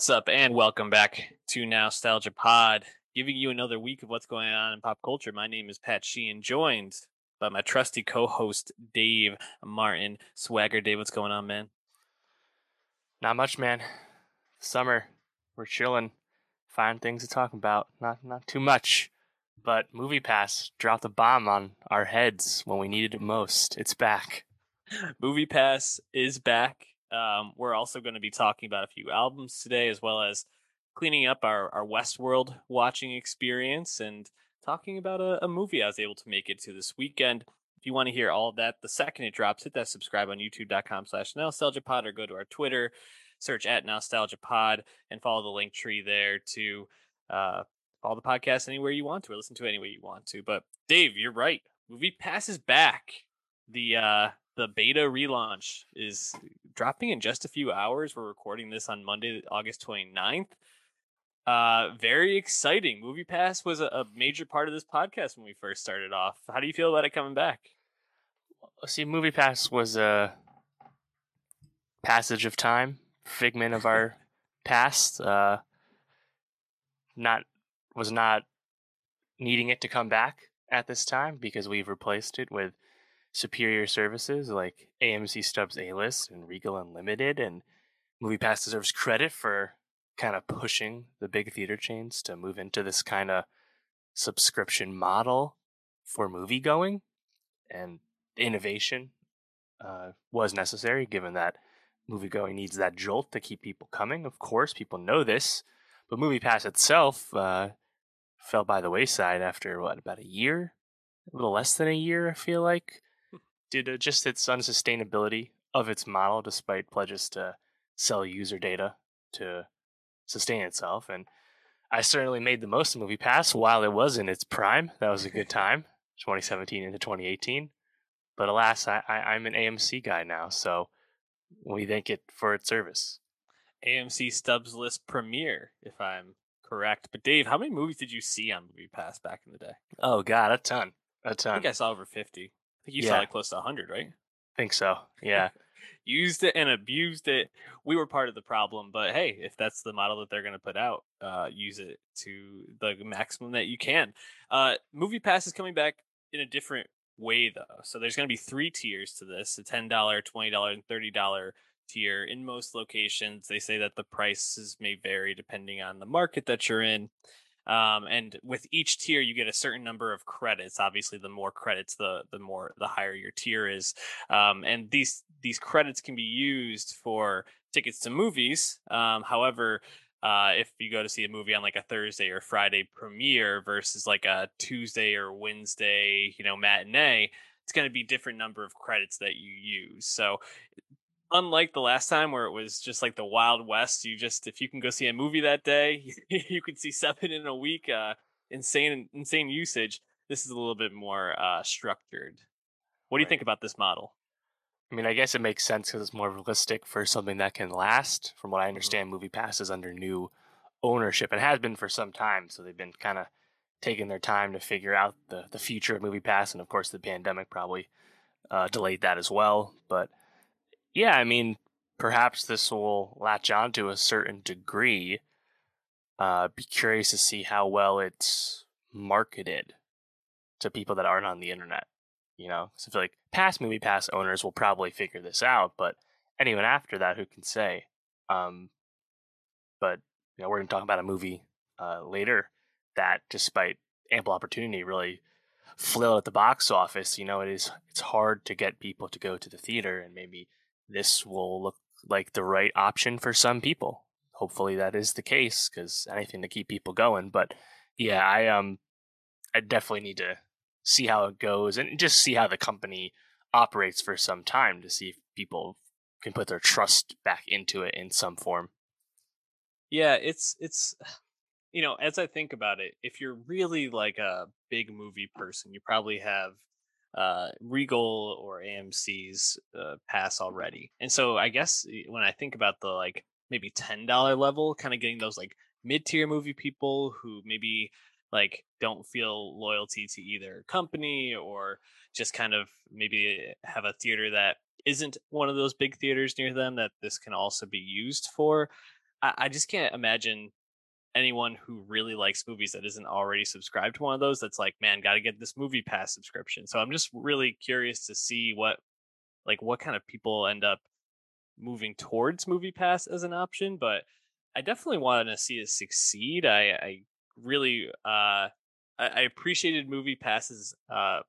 What's up, and welcome back to Nostalgia Pod, giving you another week of what's going on in pop culture. My name is Pat Sheehan, joined by my trusty co-host Dave Martin. Swagger, Dave, what's going on, man? Not much, man. Summer, we're chilling, find things to talk about. Not not too much, but Movie Pass dropped a bomb on our heads when we needed it most. It's back. Movie Pass is back. Um, we're also going to be talking about a few albums today, as well as cleaning up our, our Westworld watching experience and talking about a, a movie I was able to make it to this weekend. If you want to hear all of that, the second it drops, hit that subscribe on youtube.com slash nostalgiapod or go to our Twitter, search at nostalgiapod and follow the link tree there to uh, follow the podcast anywhere you want to or listen to it way you want to. But Dave, you're right. Movie passes back. The uh, the beta relaunch is dropping in just a few hours. We're recording this on Monday, August 29th. Uh, very exciting. Movie Pass was a, a, major part of this podcast when we first started off. How do you feel about it coming back? See, Movie Pass was a passage of time, figment of our past. Uh, not was not needing it to come back at this time because we've replaced it with superior services like AMC Stubs A List and Regal Unlimited, and MoviePass deserves credit for kind of pushing the big theater chains to move into this kind of subscription model for movie going, and innovation uh, was necessary given that movie going needs that jolt to keep people coming. Of course, people know this, but MoviePass itself uh, fell by the wayside after what about a year, a little less than a year, I feel like due to just its unsustainability of its model, despite pledges to sell user data to sustain itself. And I certainly made the most of Movie Pass while it was in its prime. That was a good time, 2017 into 2018. But alas, I, I, am an AMC guy now, so we thank it for its service. AMC Stubs List premiere, if I'm correct. But Dave, how many movies did you see on Movie Pass back in the day? Oh God, a ton, a ton. I think I saw over 50 think you yeah. saw like close to 100, right? I think so. Yeah. Used it and abused it. We were part of the problem, but hey, if that's the model that they're going to put out, uh, use it to the maximum that you can. Uh, Movie Pass is coming back in a different way though. So there's going to be three tiers to this: a ten dollar, twenty dollar, and thirty dollar tier. In most locations, they say that the prices may vary depending on the market that you're in. Um, and with each tier, you get a certain number of credits. Obviously, the more credits, the the more the higher your tier is. Um, and these these credits can be used for tickets to movies. Um, however, uh, if you go to see a movie on like a Thursday or Friday premiere versus like a Tuesday or Wednesday, you know, matinee, it's going to be different number of credits that you use. So unlike the last time where it was just like the wild west you just if you can go see a movie that day you could see seven in a week uh insane insane usage. This is a little bit more uh structured. What do you think about this model? I mean i guess it makes sense because it's more realistic for something that can last. From what i mm-hmm. understand mm-hmm. movie passes under new ownership. And has been for some time so they've been kind of taking their time to figure out the the future of movie pass and of course the pandemic probably uh, delayed that as well but yeah, I mean, perhaps this will latch on to a certain degree. Uh, be curious to see how well it's marketed to people that aren't on the internet. You know, so I feel like past movie pass owners will probably figure this out, but anyone after that, who can say? Um, but you know, we're going to talk about a movie uh, later that, despite ample opportunity, really flailed at the box office. You know, it is it's hard to get people to go to the theater, and maybe this will look like the right option for some people. Hopefully that is the case because anything to keep people going. But yeah, I um, I definitely need to see how it goes and just see how the company operates for some time to see if people can put their trust back into it in some form. Yeah, it's it's you know, as I think about it, if you're really like a big movie person, you probably have uh, Regal or AMC's uh, pass already. And so I guess eh, when I think about the like maybe ten dollar level, kind of getting those like mid tier movie people who maybe like don't feel loyalty to either company or just kind of maybe have a theater that isn't one of those big theaters near them that this can also be used for. I, I just can't imagine anyone who really likes movies that isn't already subscribed to one of those that's like, man, got to get this movie pass subscription. So I'm just really curious to see what, like, what kind of people end up moving towards movie pass as an option. But I definitely want to see it succeed. I, I really, uh, I, I appreciated movie passes, uh,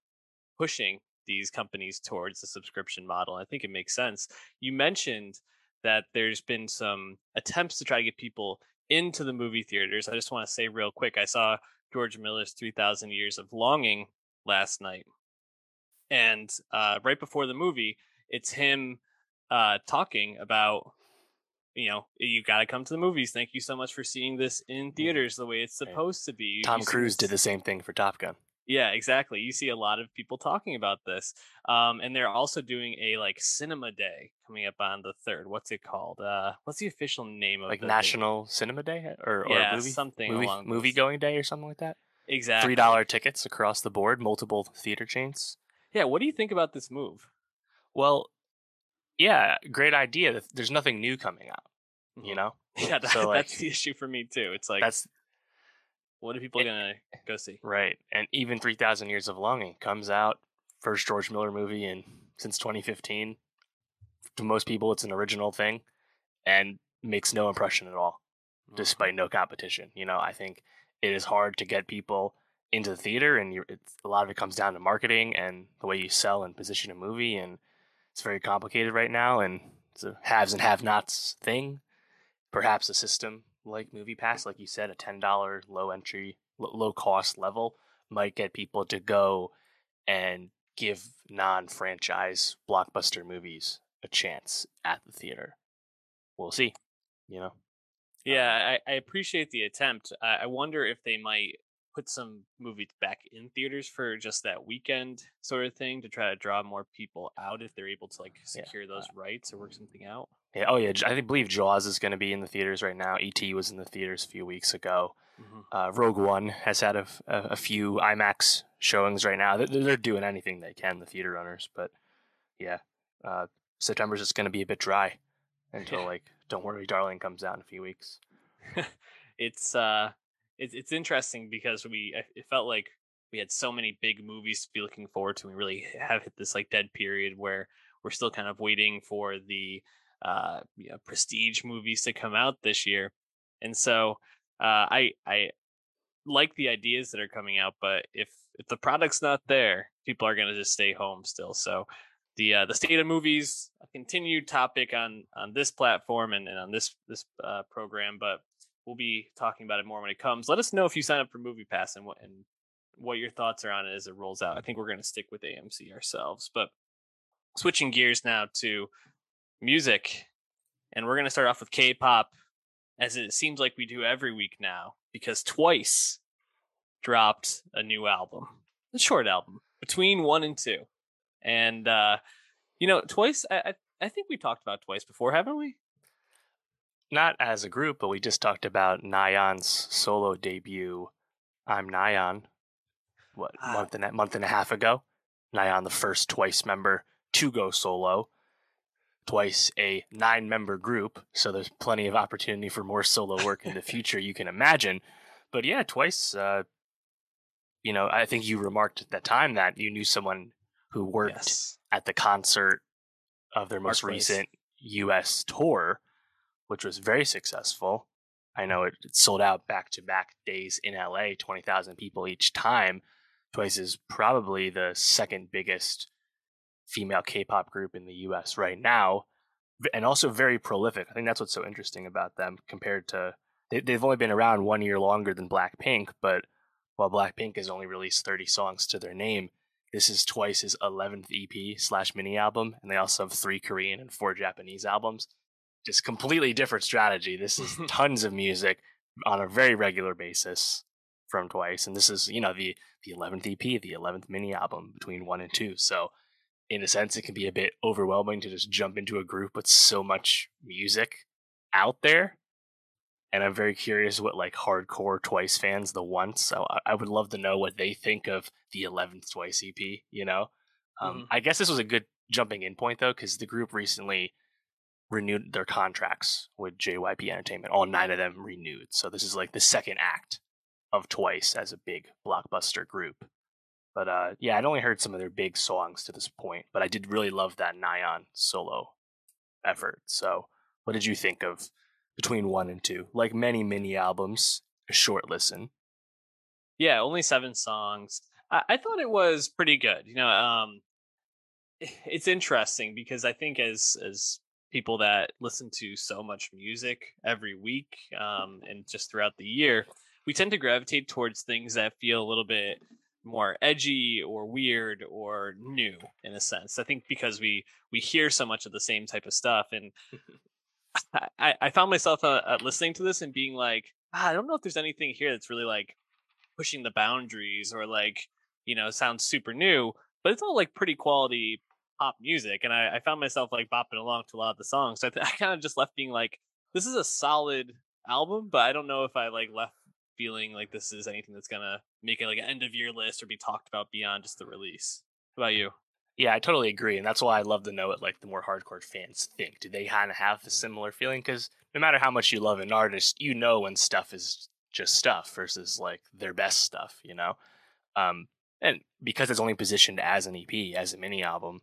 pushing these companies towards the subscription model. I think it makes sense. You mentioned that there's been some attempts to try to get people into the movie theaters. I just want to say real quick I saw George Miller's 3000 Years of Longing last night. And uh, right before the movie, it's him uh, talking about, you know, you got to come to the movies. Thank you so much for seeing this in theaters the way it's supposed to be. Tom Cruise did the same thing for Top Gun. Yeah, exactly. You see a lot of people talking about this. Um, and they're also doing a like cinema day coming up on the third. What's it called? Uh, what's the official name of Like thing? National Cinema Day or, or Yeah, movie something movie, along movie going day or something like that. Exactly. Three dollar tickets across the board, multiple theater chains. Yeah. What do you think about this move? Well, yeah, great idea. There's nothing new coming out. You Mhm. know, Yeah, that, So, like, that's the issue for me too. It's like, that's what are people it- gonna go see? right. And even Three Thousand Years of Longing comes out first George Miller movie in since 2015. To most people, it's an original thing, and makes no impression at all. Mm-hmm. despite no competition. You know, I think it is hard to get people into the theater, and you're, it's, a lot of it comes down to marketing and the way you sell and position a movie, and it's very complicated right now, and it's a haves and have-nots thing. Perhaps a system like Movie Pass, like you said, a ten dollar low entry, l- low cost level might get people to go and give non-franchise blockbuster movies a chance at the theater. We'll see. You know. Yeah, um I, I appreciate the attempt. I, I wonder if they might put some movies back in theaters for just that weekend sort of thing to try to draw more people out if they're able to like Yeah, secure those uh rights or work something out. Yeah. Oh yeah. I believe Jaws is going to be in the theaters right now. E.T. was in the theaters a few weeks ago. Uh, Rogue One has had a a few IMAX showings right now. They're, they're doing anything they can, the theater owners. But yeah, uh, September's just going to be a bit dry until Yeah. like Don't Worry, Darling comes out in a few weeks. it's uh it's it's interesting because we it felt like we had so many big movies to be looking forward to. We really have hit this like dead period where we're still kind of waiting for the uh you know, prestige movies to come out this year. And so uh I I like the ideas that are coming out, but if if the product's not there, people are gonna just stay home still. So the uh, the state of movies a continued topic on on this platform and, and on this this uh, program, but we'll be talking about it more when it comes. Let us know if you sign up for Movie Pass and what and what your thoughts are on it as it rolls out. I think we're going to stick with AMC ourselves, but switching gears now to music, and we're going to start off with K-pop, as it seems like we do every week now, because Twice dropped a new album, a short album between one and two, and uh, you know, Twice. I, I think we talked about Twice before, haven't we? Not as a group, but we just talked about Nayeon's solo debut. I'm Nayeon. What Ah. month and a month and a half ago? Nayeon, the first Twice member to go solo. Twice a nine member group, so there's plenty of opportunity for more solo work in the future. You can imagine, but yeah, Twice. Uh, you know, I think you remarked at that time that you knew someone who worked Yes. at the concert of their most recent U.S. tour, which was very successful. I know it, it sold out back to back days in LA, 20,000 people each time. Twice is probably the second biggest female K pop group in the US right now, and also very prolific. I think that's what's so interesting about them compared to. They, they've only been around one year longer than Blackpink, but while Blackpink has only released 30 songs to their name, this is Twice's 11th EP slash mini album, and they also have three Korean and four Japanese albums. Just completely different strategy. This is tons of music on a very regular basis from Twice, and this is you know the the 11th EP, the 11th mini album between one and two. So, in a sense, it can be a bit overwhelming to just jump into a group with so much music out there. And I'm very curious what like hardcore Twice fans, the once, so I, I would love to know what they think of the 11th Twice EP. You know, um, Mhm. I guess this was a good jumping in point though, because the group recently renewed their contracts with JYP Entertainment. All nine of them renewed. So this is like the second act of Twice as a big blockbuster group. But uh, yeah, I'd only heard some of their big songs to this point, but I did really love that Nayeon solo effort. So, what did you think of between one and two? Like many mini albums, a short listen. Yeah, only seven songs. I, I thought it was pretty good. You know, um, it's interesting because I think as as people that listen to so much music every week um, and just throughout the year, we tend to gravitate towards things that feel a little bit more edgy or weird or new in a sense. I think because we we hear so much of the same type of stuff, and I, I found myself uh, listening to this and being like, ah, I don't know if there's anything here that's really like pushing the boundaries or like you know sounds super new, but it's all like pretty quality pop music, and I, I found myself like bopping along to a lot of the songs. So I, th- I kind of just left being like, this is a solid album, but I don't know if I like left feeling like this is anything that's gonna make it like an end of year list or be talked about beyond just the release. What about you? Yeah, I totally agree, and that's why I love to know what like the more hardcore fans think. Do they kind of have a similar feeling? Because no matter how much you love an artist, you know when stuff is just stuff versus like their best stuff, you know. Um, and because it's only positioned as an EP, as a mini album,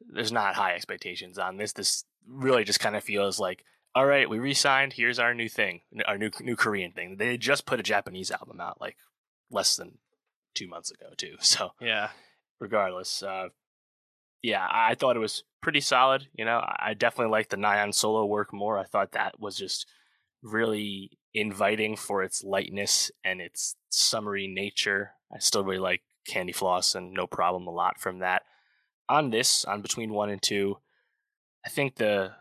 there's not high expectations on this. This really just kind of feels like all right, we re-signed. Here's our new thing, our new new Korean thing. They just put a Japanese album out like less than two months ago too. So yeah, regardless, uh, yeah, I thought it was pretty solid. You know, I definitely liked the Nayeon solo work more. I thought that was just really inviting for its lightness and its summery nature. I still really like Candy Floss and No Problem a lot from that. On this, on between one and two, I think the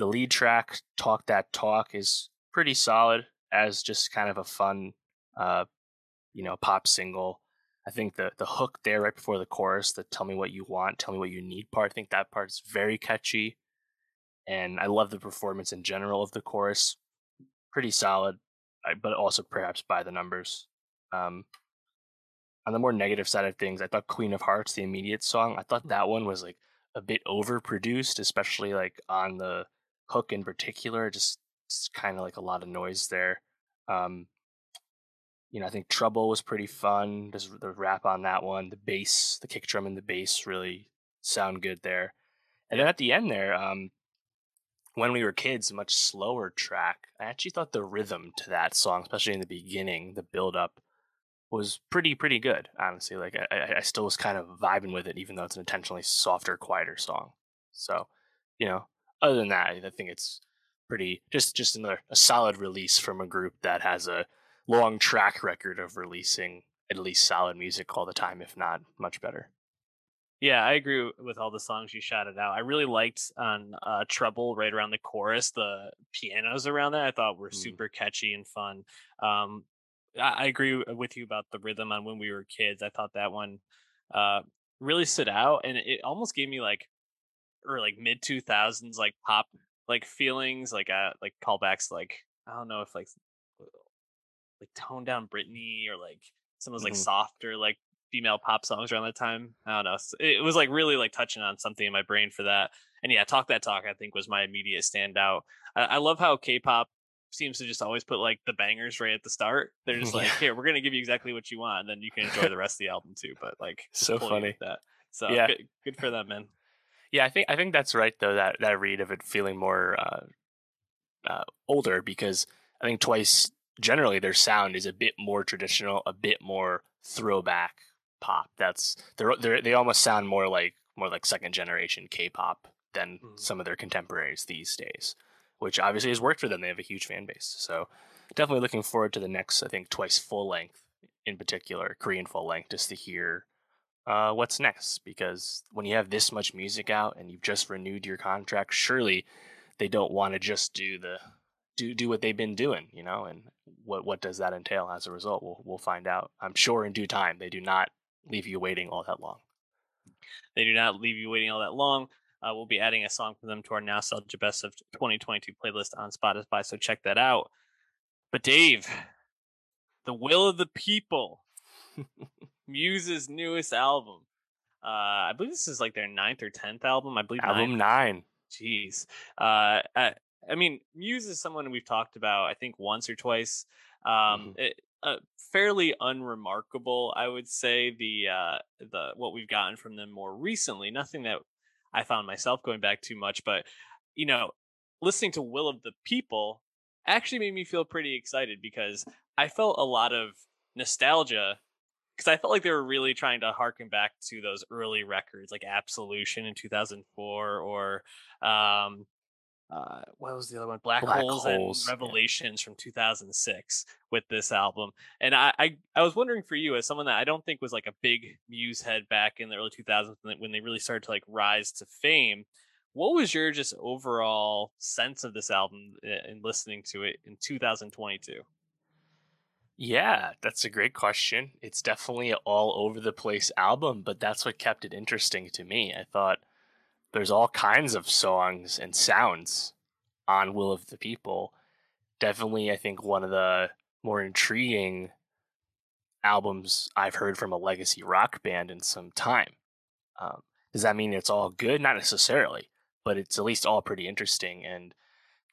the lead track, Talk That Talk, is pretty solid as just kind of a fun, uh, you know, pop single. I think the the hook there right before the chorus, the "Tell me what you want, tell me what you need" part. I think that part is very catchy, and I love the performance in general of the chorus. Pretty solid, but also perhaps by the numbers. Um, on the more negative side of things, I thought "Queen of Hearts," the immediate song, I thought that one was like a bit overproduced, especially like on the hook in particular, just, kind of like a lot of noise there. Um, you know, I think Trouble was pretty fun. Just the rap on that one, the bass, the kick drum and the bass really sound good there. And then at the end there, um, when we were kids, a much slower track. I actually thought the rhythm to that song, especially in the beginning, the build up, was pretty pretty good. Honestly, like I, I still was kind of vibing with it, even though it's an intentionally softer, quieter song. So, you know, other than that, I think it's pretty just just another a solid release from a group that has a long track record of releasing at least solid music all the time, if not much better. Yeah, I agree with all the songs you shouted out. I really liked on uh, Trouble right around the chorus, the pianos around that I thought were mm. super catchy and fun. Um, I, I, agree with you about the rhythm on When We Were Kids. I thought that one uh, really stood out and it almost gave me like or like mid 2000s like pop like feelings like uh like callbacks like i don't know if like like toned down britney or like some of those like mm-hmm. softer like female pop songs around that time i don't know it was like really like touching on something in my brain for that and yeah talk that talk i think was my immediate standout i, I love how k-pop seems to just always put like the bangers right at the start they're just like here we're gonna give you exactly what you want and then you can enjoy the rest of the album too but like so funny. that so yeah. good, good for them man yeah, I think I think that's right though that that read of it feeling more uh, uh, older because I think Twice generally their sound is a bit more traditional, a bit more throwback pop. That's they're, they're they almost sound more like more like second generation K-pop than mm-hmm. some of their contemporaries these days, which obviously has worked for them. They have a huge fan base, so definitely looking forward to the next. I think Twice full length in particular, Korean full length, just to hear uh, what's next because when you have this much music out and you've just renewed your contract, surely they don't want to just do the do do what they've been doing, you know. And what what does that entail as a result? We'll we'll find out. I'm sure in due time. They do not leave you waiting all that long. They do not leave you waiting all that long. Uh, we'll be adding a song from them to our Nostalgia Best of 2022 playlist on Spotify, so check that out. But Dave, the will of the people Muse's newest album. Uh, I believe this is like their ninth or tenth album. I believe album nine. nine. Jeez. Uh, I, I mean, Muse is someone we've talked about, I think, once or twice. Um, mm-hmm. it, uh, fairly unremarkable, I would say. The uh, the what we've gotten from them more recently, nothing that I found myself going back too much, but you know, listening to Will of the People actually made me feel pretty excited because I felt a lot of nostalgia because I felt like they were really trying to harken back to those early records like Absolution in 2004 or um, uh, what was the other one? Black, Black Holes, Holes, and Revelations yeah. from 2006 with this album. And I, I, I was wondering for you, as someone that I don't think was like a big Muse head back in the early 2000s when they really started to like rise to fame, what was your just overall sense of this album and listening to it in 2022? Yeah, that's a great question. It's definitely an all over the place album, but that's what kept it interesting to me. I thought there's all kinds of songs and sounds on Will of the People. Definitely, I think one of the more intriguing albums I've heard from a legacy rock band in some time. Um, does that mean it's all good? Not necessarily, but it's at least all pretty interesting and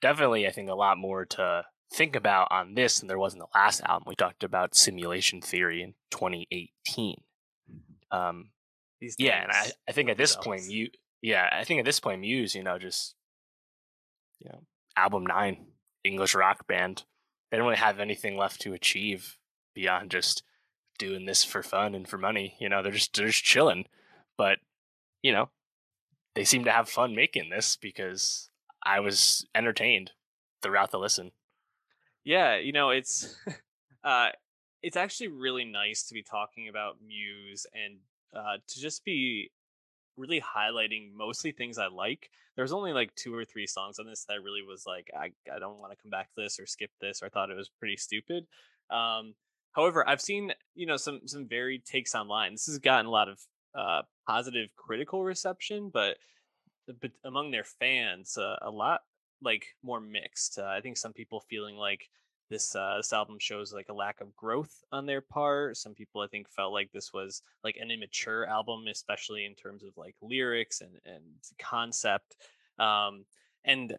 definitely, I think, a lot more to think about on this than there was in the last album. We talked about simulation theory in 2018. Um, yeah, and I, I think at this point, you yeah, I think at this point, Muse, you know, just you know, album nine, English rock band. They don't really have anything left to achieve beyond just doing this for fun and for money. You know, they're just they're just chilling. But you know, they seem to have fun making this because I was entertained throughout the listen. Yeah, you know, it's uh it's actually really nice to be talking about Muse and uh to just be really highlighting mostly things I like. There's only like two or three songs on this that I really was like I I don't want to come back to this or skip this or I thought it was pretty stupid. Um, however, I've seen you know some some varied takes online. This has gotten a lot of uh, positive critical reception, but but among their fans, uh, a lot like more mixed. Uh, I think some people feeling like this uh, this album shows like a lack of growth on their part. Some people I think felt like this was like an immature album, especially in terms of like lyrics and and concept. Um, and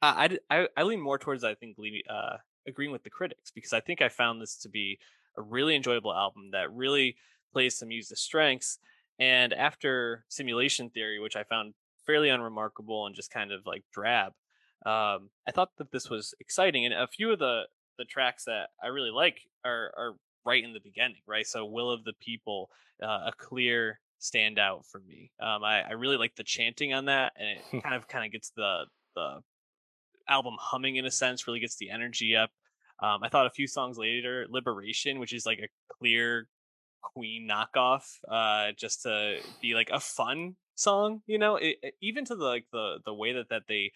I, I I lean more towards I think uh, agreeing with the critics because I think I found this to be a really enjoyable album that really plays some use the strengths. And after Simulation Theory, which I found fairly unremarkable and just kind of like drab, um, I thought that this was exciting. And a few of the the tracks that I really like are are right in the beginning, right? So Will of the People, uh, a clear standout for me. Um, I, I really like the chanting on that, and it kind of kind of gets the the album humming in a sense, really gets the energy up. Um, I thought a few songs later, Liberation, which is like a clear Queen knockoff, uh, just to be like a fun song, you know, it, it, even to the like the the way that that they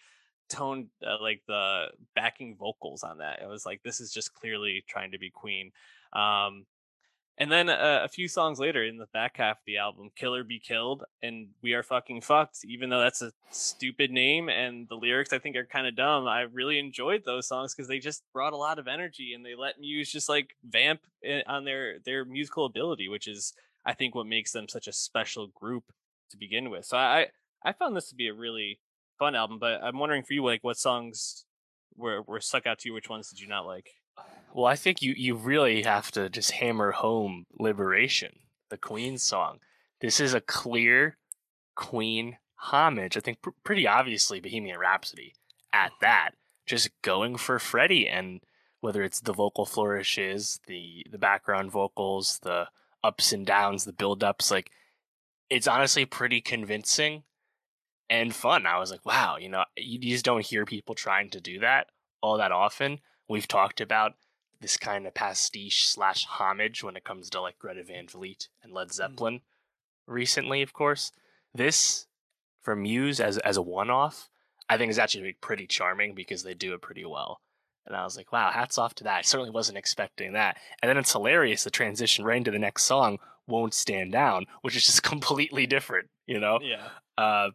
toned uh, like the backing vocals on that. It was like this is just clearly trying to be Queen. Um, and then uh, a few songs later in the back half of the album, Killer Be Killed and We Are Fucking Fucked, even though that's a stupid name and the lyrics I think are kind of dumb, I really enjoyed those songs because they just brought a lot of energy and they let Muse just like vamp eh, on their their musical ability, which is I think what makes them such a special group to begin with. So I I found this to be a really fun album. But I'm wondering for you, like, what songs were were stuck out to you? Which ones did you not like? Well, I think you you really have to just hammer home "Liberation," the Queen song. This is a clear Queen homage. I think pr- pretty obviously Bohemian Rhapsody at mm-hmm. that. Just going for Freddie and whether it's the vocal flourishes, the the background vocals, the ups and downs, the build ups, like it's honestly pretty convincing and fun. I was like, wow, you know, you just don't hear people trying to do that all that often. We've talked about this kind of pastiche slash homage when it comes to like Greta Van Fleet and Led mm. Zeppelin mm-hmm. recently, of course. This from Muse as as a one off, I think is actually pretty charming because they do it pretty well. And I was like, wow, hats off to that. I certainly wasn't expecting that. And then it's hilarious the transition right into the next song, Won't Stand Down, which is just completely different, you know? Yeah. Uh,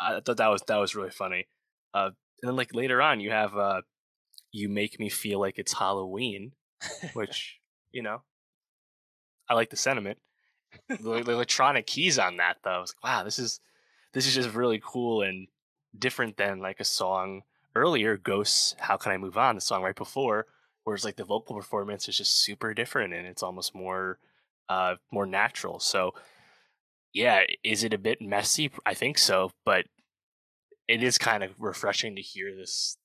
I thought that was that was really funny. Uh, and then like later on, you have uh, "You Make Me Feel Like It's Halloween," which you know, I like the sentiment. the, the, electronic keys on that though, I was like, wow, this is this is just really cool and different than like a song earlier, Ghosts, How Can I Move On, the song right before, whereas like the vocal performance is just super different and it's almost more uh more natural. So yeah, is it a bit messy? I think so, but it is kind of refreshing to hear this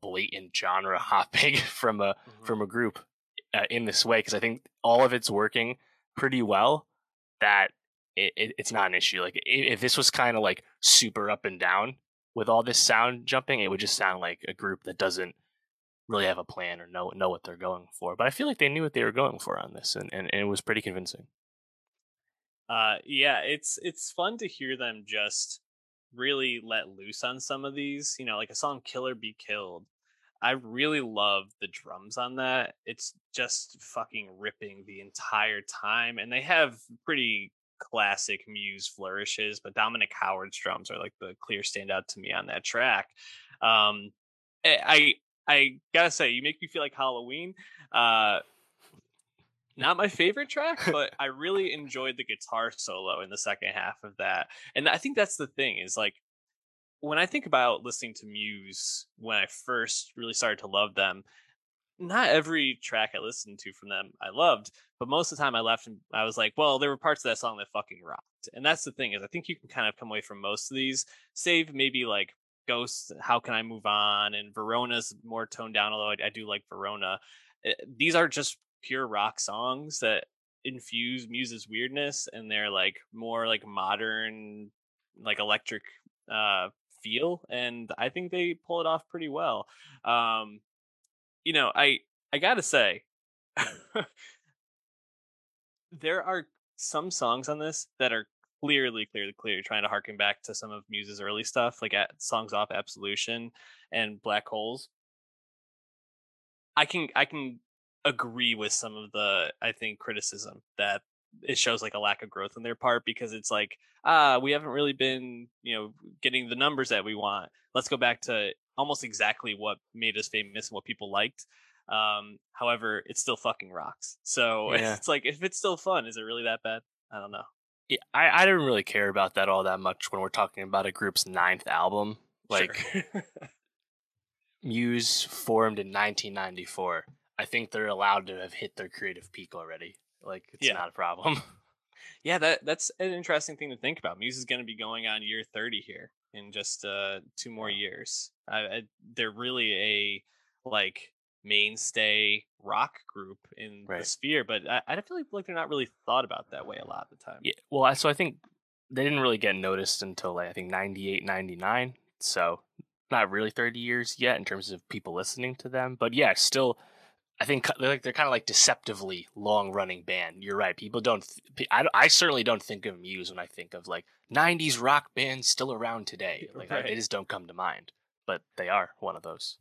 blatant genre hopping from a mm-hmm. from a group uh, in this way because I think all of it's working pretty well. That it, it, it's not an issue. Like if this was kind of like super up and down with all this sound jumping, it would just sound like a group that doesn't really have a plan or know know what they're going for. But I feel like they knew what they were going for on this, and, and, and it was pretty convincing. Uh, yeah, it's it's fun to hear them just really let loose on some of these. You know, like a song "Killer Be Killed." I really love the drums on that. It's just fucking ripping the entire time, and they have pretty classic Muse flourishes, but Dominic Howard's drums are like the clear standout to me on that track. Um, eh, I I gotta say, you make me feel like Halloween. Uh, not my favorite track, but I really enjoyed the guitar solo in the second half of that. And I think that's the thing is like when I think about listening to Muse when I first really started to love them, not every track I listened to from them I loved, but most of the time I left and I was like, well, there were parts of that song that fucking rocked. And that's the thing is I think you can kind of come away from most of these, save maybe like Ghosts, How Can I Move On, and Verona's more toned down, although I, I do like Verona. Eh, these are just pure rock songs that infuse Muse's weirdness and they're like more like modern, like electric uh feel. And I think they pull it off pretty well. Um, you know, I I gotta say, there are some songs on this that are clearly, clearly, clearly trying to harken back to some of Muse's early stuff, like at songs off Absolution and Black Holes. I can I can agree with some of the I think criticism that it shows like a lack of growth on their part because it's like ah we haven't really been you know getting the numbers that we want. Let's go back to almost exactly what made us famous and what people liked um however it still fucking rocks. So yeah. it's like if it's still fun is it really that bad? I don't know. Yeah, I, I didn't really care about that all that much when we're talking about a group's ninth album like sure. muse formed in 1994 i think they're allowed to have hit their creative peak already like it's yeah. not a problem. yeah, that that's an interesting thing to think about. Muse is going to be going on year 30 here in just uh two more years. I, I, they're really a like mainstay rock group in right. the sphere, but I, I feel like they're not really thought about that way a lot of the time. Yeah, well, so I think they didn't really get noticed until like, I think 98, 99. So not really 30 years yet in terms of people listening to them, but yeah, still I think they're like they're kind of like deceptively long running band. You're right. People don't. Th- I, I certainly don't think of Muse when I think of like '90s rock bands still around today. Like right. they just don't come to mind, but they are one of those.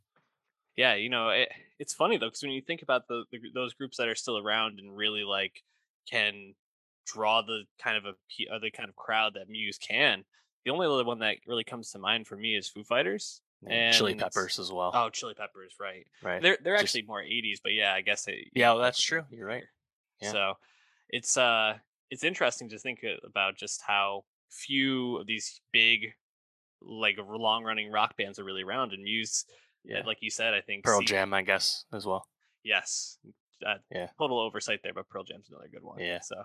Yeah, you know, it, it's funny though because when you think about the, the, those groups that are still around and really like can draw the kind of a the kind of crowd that Muse can. The only other one that really comes to mind for me is Foo Fighters. And Chili Peppers as well. Oh, Chili Peppers, right? Right. They're they're Just, actually more '80s, but yeah, I guess it. Yeah, well, that's true. You're right. Yeah. So, it's uh, it's interesting to think about just how few of these big, like long running rock bands are really around, and use yeah. like you said, I think Pearl C- Jam, I guess, as well. Yes. Uh, yeah. Total oversight there, but Pearl Jam's another good one. Yeah. So,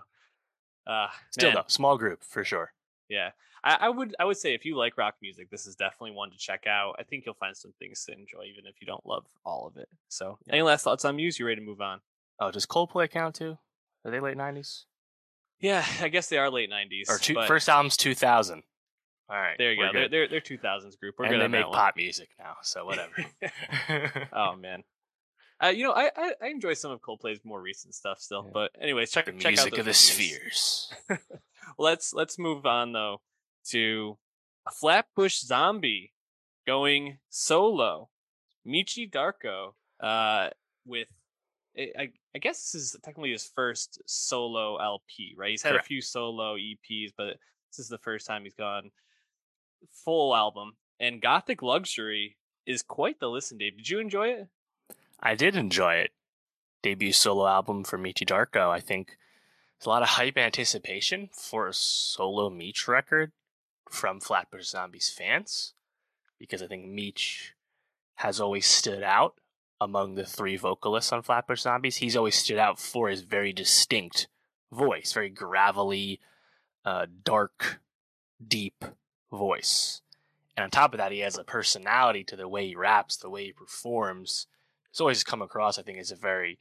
uh, still man. though, small group for sure. Yeah, I, I, would I would say if you like rock music, this is definitely one to check out. I think you'll find some things to enjoy, even if you don't love all of it. So, yeah. any last thoughts on Muse? You ready to move on? Oh, does Coldplay count too? Are they late nineties? Yeah, I guess they are late nineties. Or two, but... first album's two thousand. All right, there you go. They're, they're they're two thousands group. We're and they make pop music now, so whatever. oh man, uh, you know, I, I, I enjoy some of Coldplay's more recent stuff still. Yeah. But anyways, check the check music out of the reviews. spheres. Let's let's move on though to a Flatbush Zombie going solo. Meechy Darko uh, with, eh, I, I guess this is technically his first solo LP, right? He's had Correct. a few solo EPs, but this is the first time he's gone full album. And Gothic Luxury is quite the listen, Dave. Did you enjoy it? I did enjoy it. Debut solo album for Meechy Darko. I think a lot of hype anticipation for a solo Meech record from Flatbush Zombies fans. because I think Meech has always stood out among the three vocalists on Flatbush Zombies. He's always stood out for his very distinct voice, very gravelly, uh, dark, deep voice. And on top of that, he has a personality to the way he raps, the way he performs. He's always come across, I think, as a very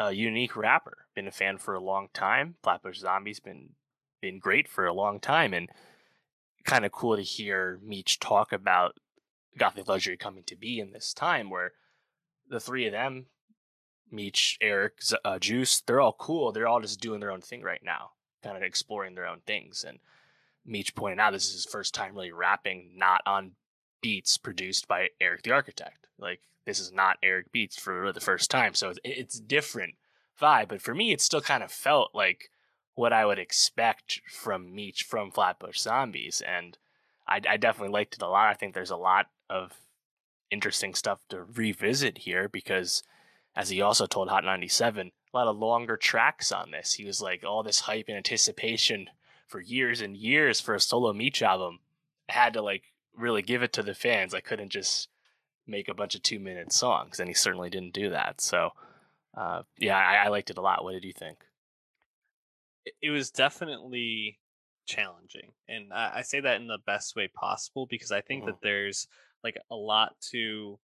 uh, unique rapper. Been a fan for a long time. Flatbush Zombies been been great for a long time, and kind of cool to hear Meech talk about Gothic Luxury coming to be in this time where the three of them, Meech, Eric, uh, Juice, they're all cool. They're all just doing their own thing right now, kind of exploring their own things. And Meech pointed out this is his first time really rapping, not on beats produced by Erick the Architect. Like this is not Eric beats for the first time, so it's, it's different vibe. But for me, it still kind of felt like what I would expect from Meech from Flatbush Zombies, and I, I definitely liked it a lot. I think there's a lot of interesting stuff to revisit here because, as he also told Hot 97, a lot of longer tracks on this. He was like, all this hype and anticipation for years and years for a solo Meech album. I had to like really give it to the fans. I couldn't just make a bunch of two minute songs, and he certainly didn't do that. So, uh, yeah, I, I liked it a lot. What did you think? It was definitely challenging, and I, I say that in the best way possible because I think mm-hmm. that there's like a lot to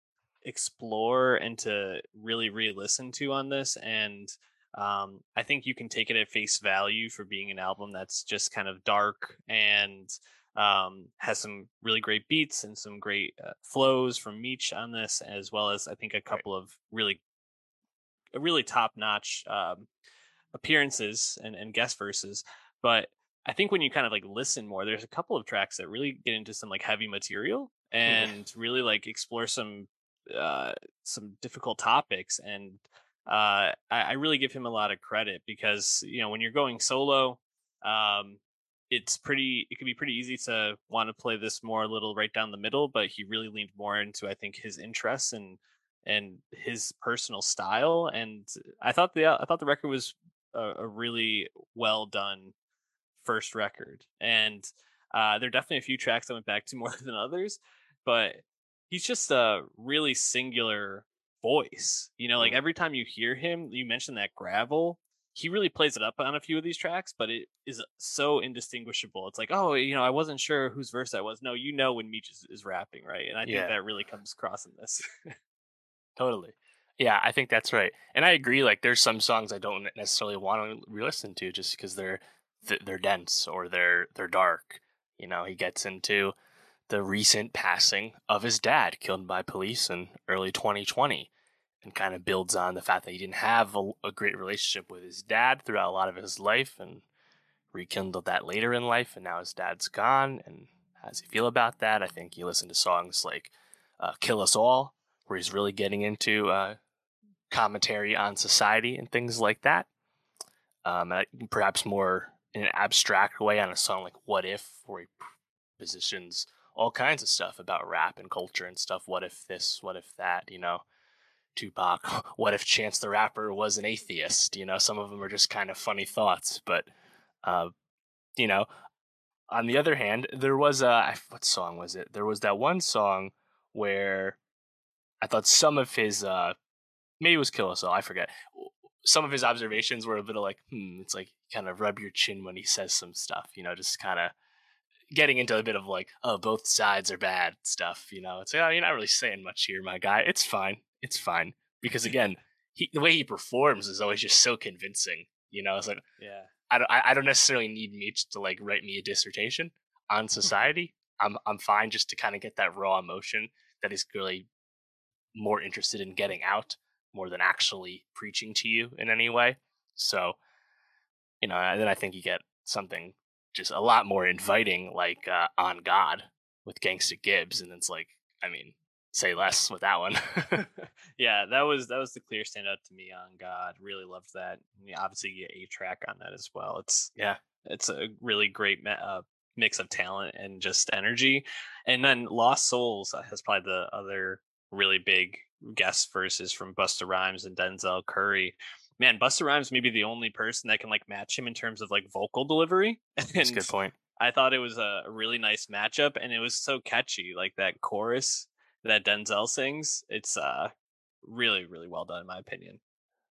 explore and to really re-listen to on this and um, i think you can take it at face value for being an album that's just kind of dark and um, has some really great beats and some great uh, flows from Meech on this, as well as I think a couple right. of really, really top notch um, appearances and, and guest verses. But I think when you kind of like listen more, there's a couple of tracks that really get into some like heavy material and really like explore some uh, some difficult topics. And uh, I, I really give him a lot of credit because you know when you're going solo, um, it's pretty it can be pretty easy to want to play this more a little right down the middle but he really leaned more into i think his interests and and his personal style and i thought the i thought the record was a, a really well done first record and uh, there are definitely a few tracks i went back to more than others but he's just a really singular voice you know like mm. every time you hear him you mentioned that gravel he really plays it up on a few of these tracks, but it is so indistinguishable. It's like, oh, you know, I wasn't sure whose verse that was. No, you know when Meech is, is rapping, right? And I think yeah. that really comes across in this. totally. Yeah, I think that's right. And I agree. Like, there's some songs I don't necessarily want to re-listen to just because they're they're dense or they're they're dark. You know, he gets into the recent passing of his dad, killed by police in early 2020 and kind of builds on the fact that he didn't have a, a, great relationship with his dad throughout a lot of his life and rekindled that later in life and now his dad's gone and how does he feel about that? I think you listen to songs like uh, kill us all where he's really getting into uh, commentary on society and things like that. Um, perhaps more in an abstract way on a song like what if where he positions all kinds of stuff about rap and culture and stuff what if this what if that you know Tupac, what if Chance the Rapper was an atheist? You know, some of them are just kind of funny thoughts. But, uh, you know, on the other hand, there was a, what song was it? There was that one song where I thought some of his, uh, maybe it was Kill Us All, I forget. Some of his observations were a bit of like, hmm, it's like kind of rub your chin when he says some stuff, you know, just kind of getting into a bit of like, oh, both sides are bad stuff, you know. It's like, oh, you're not really saying much here, my guy. It's fine it's fine because again, he, the way he performs is always just so convincing. You know, it's like yeah, I don't I don't necessarily need Meech to like write me a dissertation on society. I'm I'm fine just to kind of get that raw emotion that he's really more interested in getting out more than actually preaching to you in any way. So, you know, and then I think you get something just a lot more inviting, like uh, on God with Gangsta Gibbs, and it's like, I mean, say less with that one. yeah, that was that was the clear standout to me on God. Really loved that. obviously, you get a track on that as well. It's yeah, it's a really great uh, mix of talent and just energy. And then Lost Souls uh, has probably the other really big guest verses from Busta Rhymes and Denzel Curry. Man, Busta Rhymes may be the only person that can like match him in terms of like vocal delivery. That's a good point. I thought it was a really nice matchup, and it was so catchy, like that chorus that Denzel sings. It's uh really really well done in my opinion.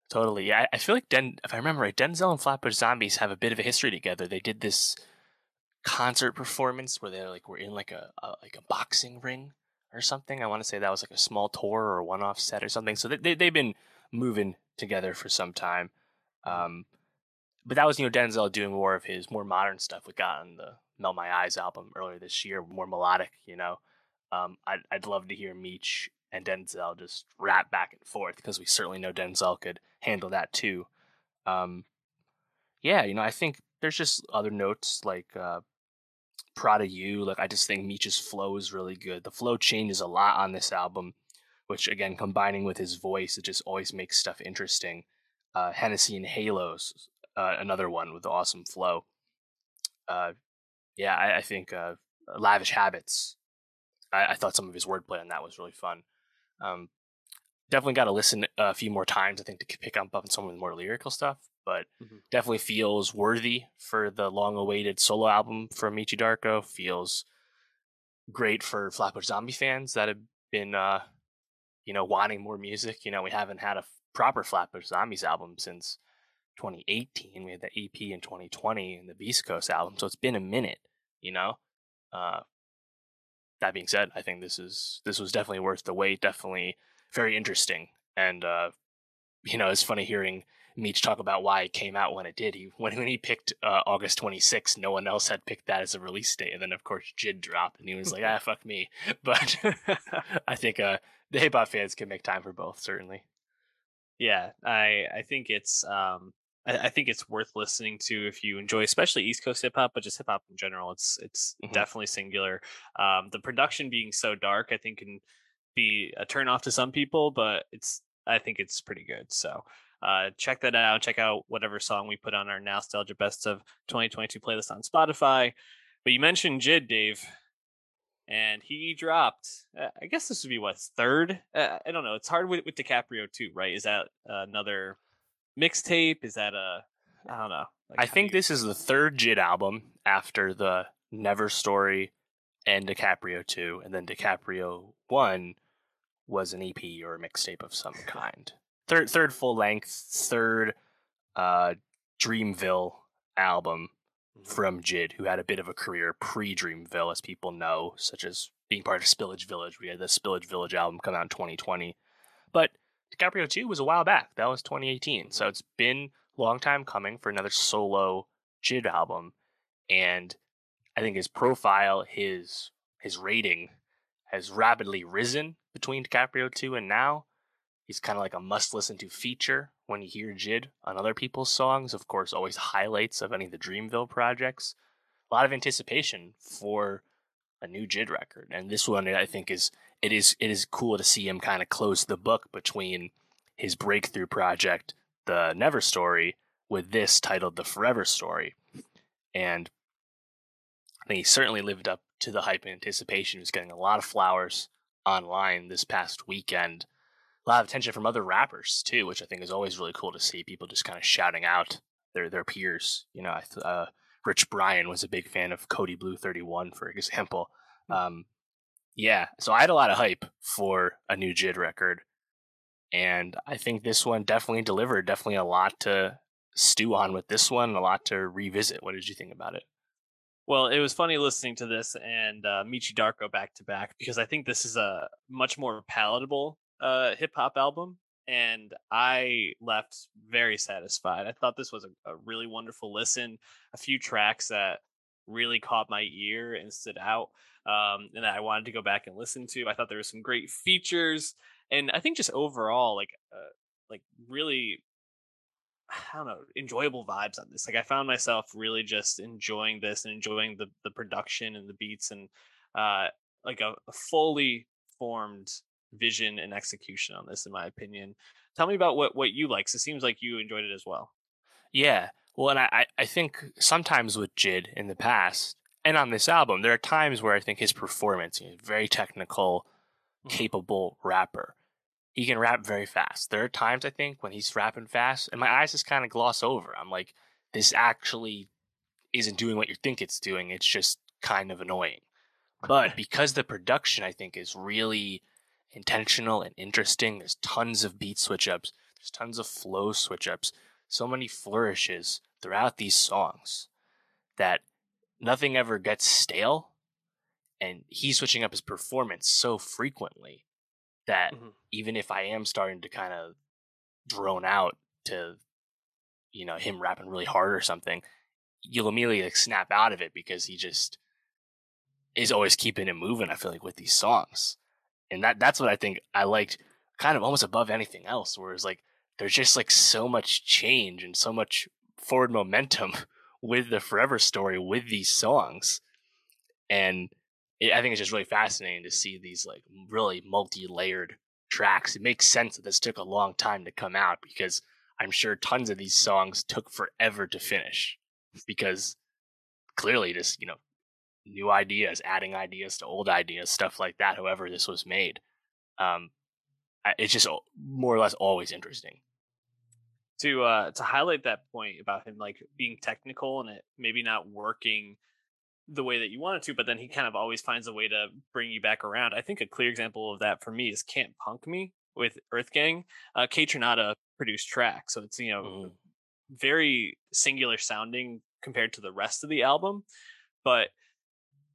Totally. Yeah, I feel like Den if I remember right, Denzel and Flatbush Zombies have a bit of a history together. They did this concert performance where they like were in like a, a like a boxing ring or something. I want to say that was like a small tour or a one-off set or something. So they, they they've been moving together for some time. Um, but that was you know Denzel doing more of his more modern stuff. We got on the Melt My Eyes album earlier this year, more melodic. You know, um, I'd I'd love to hear Meech and Denzel just rap back and forth because we certainly know Denzel could handle that too. Um, yeah, you know, I think there's just other notes like uh, of You. Like I just think Meech's flow is really good. The flow changes a lot on this album, which again, combining with his voice, it just always makes stuff interesting. Uh, Hennessy and Halos, uh, another one with awesome flow. Uh, yeah, I, I think uh, Lavish Habits. I, I, thought some of his wordplay on that was really fun. Um, definitely got to listen a few more times, I think, to pick up on some of the more lyrical stuff. But mm-hmm. definitely feels worthy for the long-awaited solo album from Meechy Darko. Feels great for Flatbush Zombie fans that have been, uh, you know, wanting more music. You know, we haven't had a proper Flatbush Zombies album since 2018. We had the EP in 2020 and the Beast Coast album, so it's been a minute. You know, uh, that being said, I think this is this was definitely worth the wait. Definitely very interesting, and uh, you know, it's funny hearing Meech talk about why it came out when it did. He when when he picked uh, August 26th, no one else had picked that as a release date, and then of course JID dropped, and he was like, ah, fuck me. But I think uh, the hip hop fans can make time for both, certainly. Yeah, I I think it's um I, I, think it's worth listening to if you enjoy, especially East Coast hip hop, but just hip hop in general. It's it's mm-hmm. definitely singular. Um, the production being so dark, I think, can be a turn off to some people, but it's I think it's pretty good. So uh, check that out. Check out whatever song we put on our nostalgia best of 2022 playlist on Spotify. But you mentioned JID, Dave, and he dropped. Uh, I guess this would be what third. Uh, I don't know. It's hard with, with DiCaprio too, right? Is that another mixtape? Is that a I don't know. Like I think you... this is the third JID album after the Never Story and DiCaprio 2, and then DiCaprio 1 was an EP or a mixtape of some kind. Third third full length, third uh Dreamville album mm-hmm. from JID, who had a bit of a career pre Dreamville, as people know, such as being part of Spillage Village. We had the Spillage Village album come out in 2020. But DiCaprio 2 was a while back. That was 2018. So mm-hmm. it's been a long time coming for another solo JID album. And I think his profile, his his rating has rapidly risen between DiCaprio 2 and now. He's kind of like a must listen to feature when you hear JID on other people's songs. Of course, always highlights of any of the Dreamville projects. A lot of anticipation for a new JID record. And this one I think is it is it is cool to see him kind of close the book between his breakthrough project, the Never Story, with this titled The Forever Story. And I think he certainly lived up to the hype and anticipation. He was getting a lot of flowers online this past weekend. A lot of attention from other rappers too, which I think is always really cool to see. People just kind of shouting out their their peers. You know, uh, Rich Brian was a big fan of Kody Blu 31, for example. Hmm. Um, yeah, so I had a lot of hype for a new JID record, and I think this one definitely delivered. Definitely a lot to stew on with this one, a lot to revisit. What did you think about it? Well, it was funny listening to this and uh, Meechy Darko back to back because I think this is a much more palatable uh, hip hop album, and I left very satisfied. I thought this was a, a really wonderful listen. A few tracks that really caught my ear and stood out um, and that I wanted to go back and listen to. I thought there were some great features, and I think just overall, like, uh, like really, I don't know, enjoyable vibes on this. Like, I found myself really just enjoying this and enjoying the the production and the beats and uh, like a, a fully formed vision and execution on this, in my opinion. Tell me about what what you like. It seems like you enjoyed it as well. Yeah, well, and I I think sometimes with JID in the past, and on this album, there are times where I think his performance, you know, very technical, mm-hmm. capable rapper. He can rap very fast. There are times I think when he's rapping fast, and my eyes just kind of gloss over. I'm like, this actually isn't doing what you think it's doing. It's just kind of annoying. But because the production, I think, is really intentional and interesting, there's tons of beat switch ups, there's tons of flow switch ups, so many flourishes throughout these songs that nothing ever gets stale. And he's switching up his performance so frequently that mm-hmm. even if I am starting to kind of drone out to, you know, him rapping really hard or something, you'll immediately like, snap out of it because he just is always keeping it moving. I feel like with these songs, and that that's what I think I liked, kind of almost above anything else. Whereas like there's just like so much change and so much forward momentum with the Forever story with these songs, and it, I think it's just really fascinating to see these like really multi-layered tracks. It makes sense that this took a long time to come out because I'm sure tons of these songs took forever to finish because clearly just you know new ideas, adding ideas to old ideas, stuff like that. However, this was made, um, it's just more or less always interesting. To uh, to highlight that point about him like being technical and it maybe not working the way that you want it to, but then he kind of always finds a way to bring you back around. I think a clear example of that for me is "Can't Punk Me" with EarthGang. Uh, Kaytranada produced track, so it's you know mm. very singular sounding compared to the rest of the album, but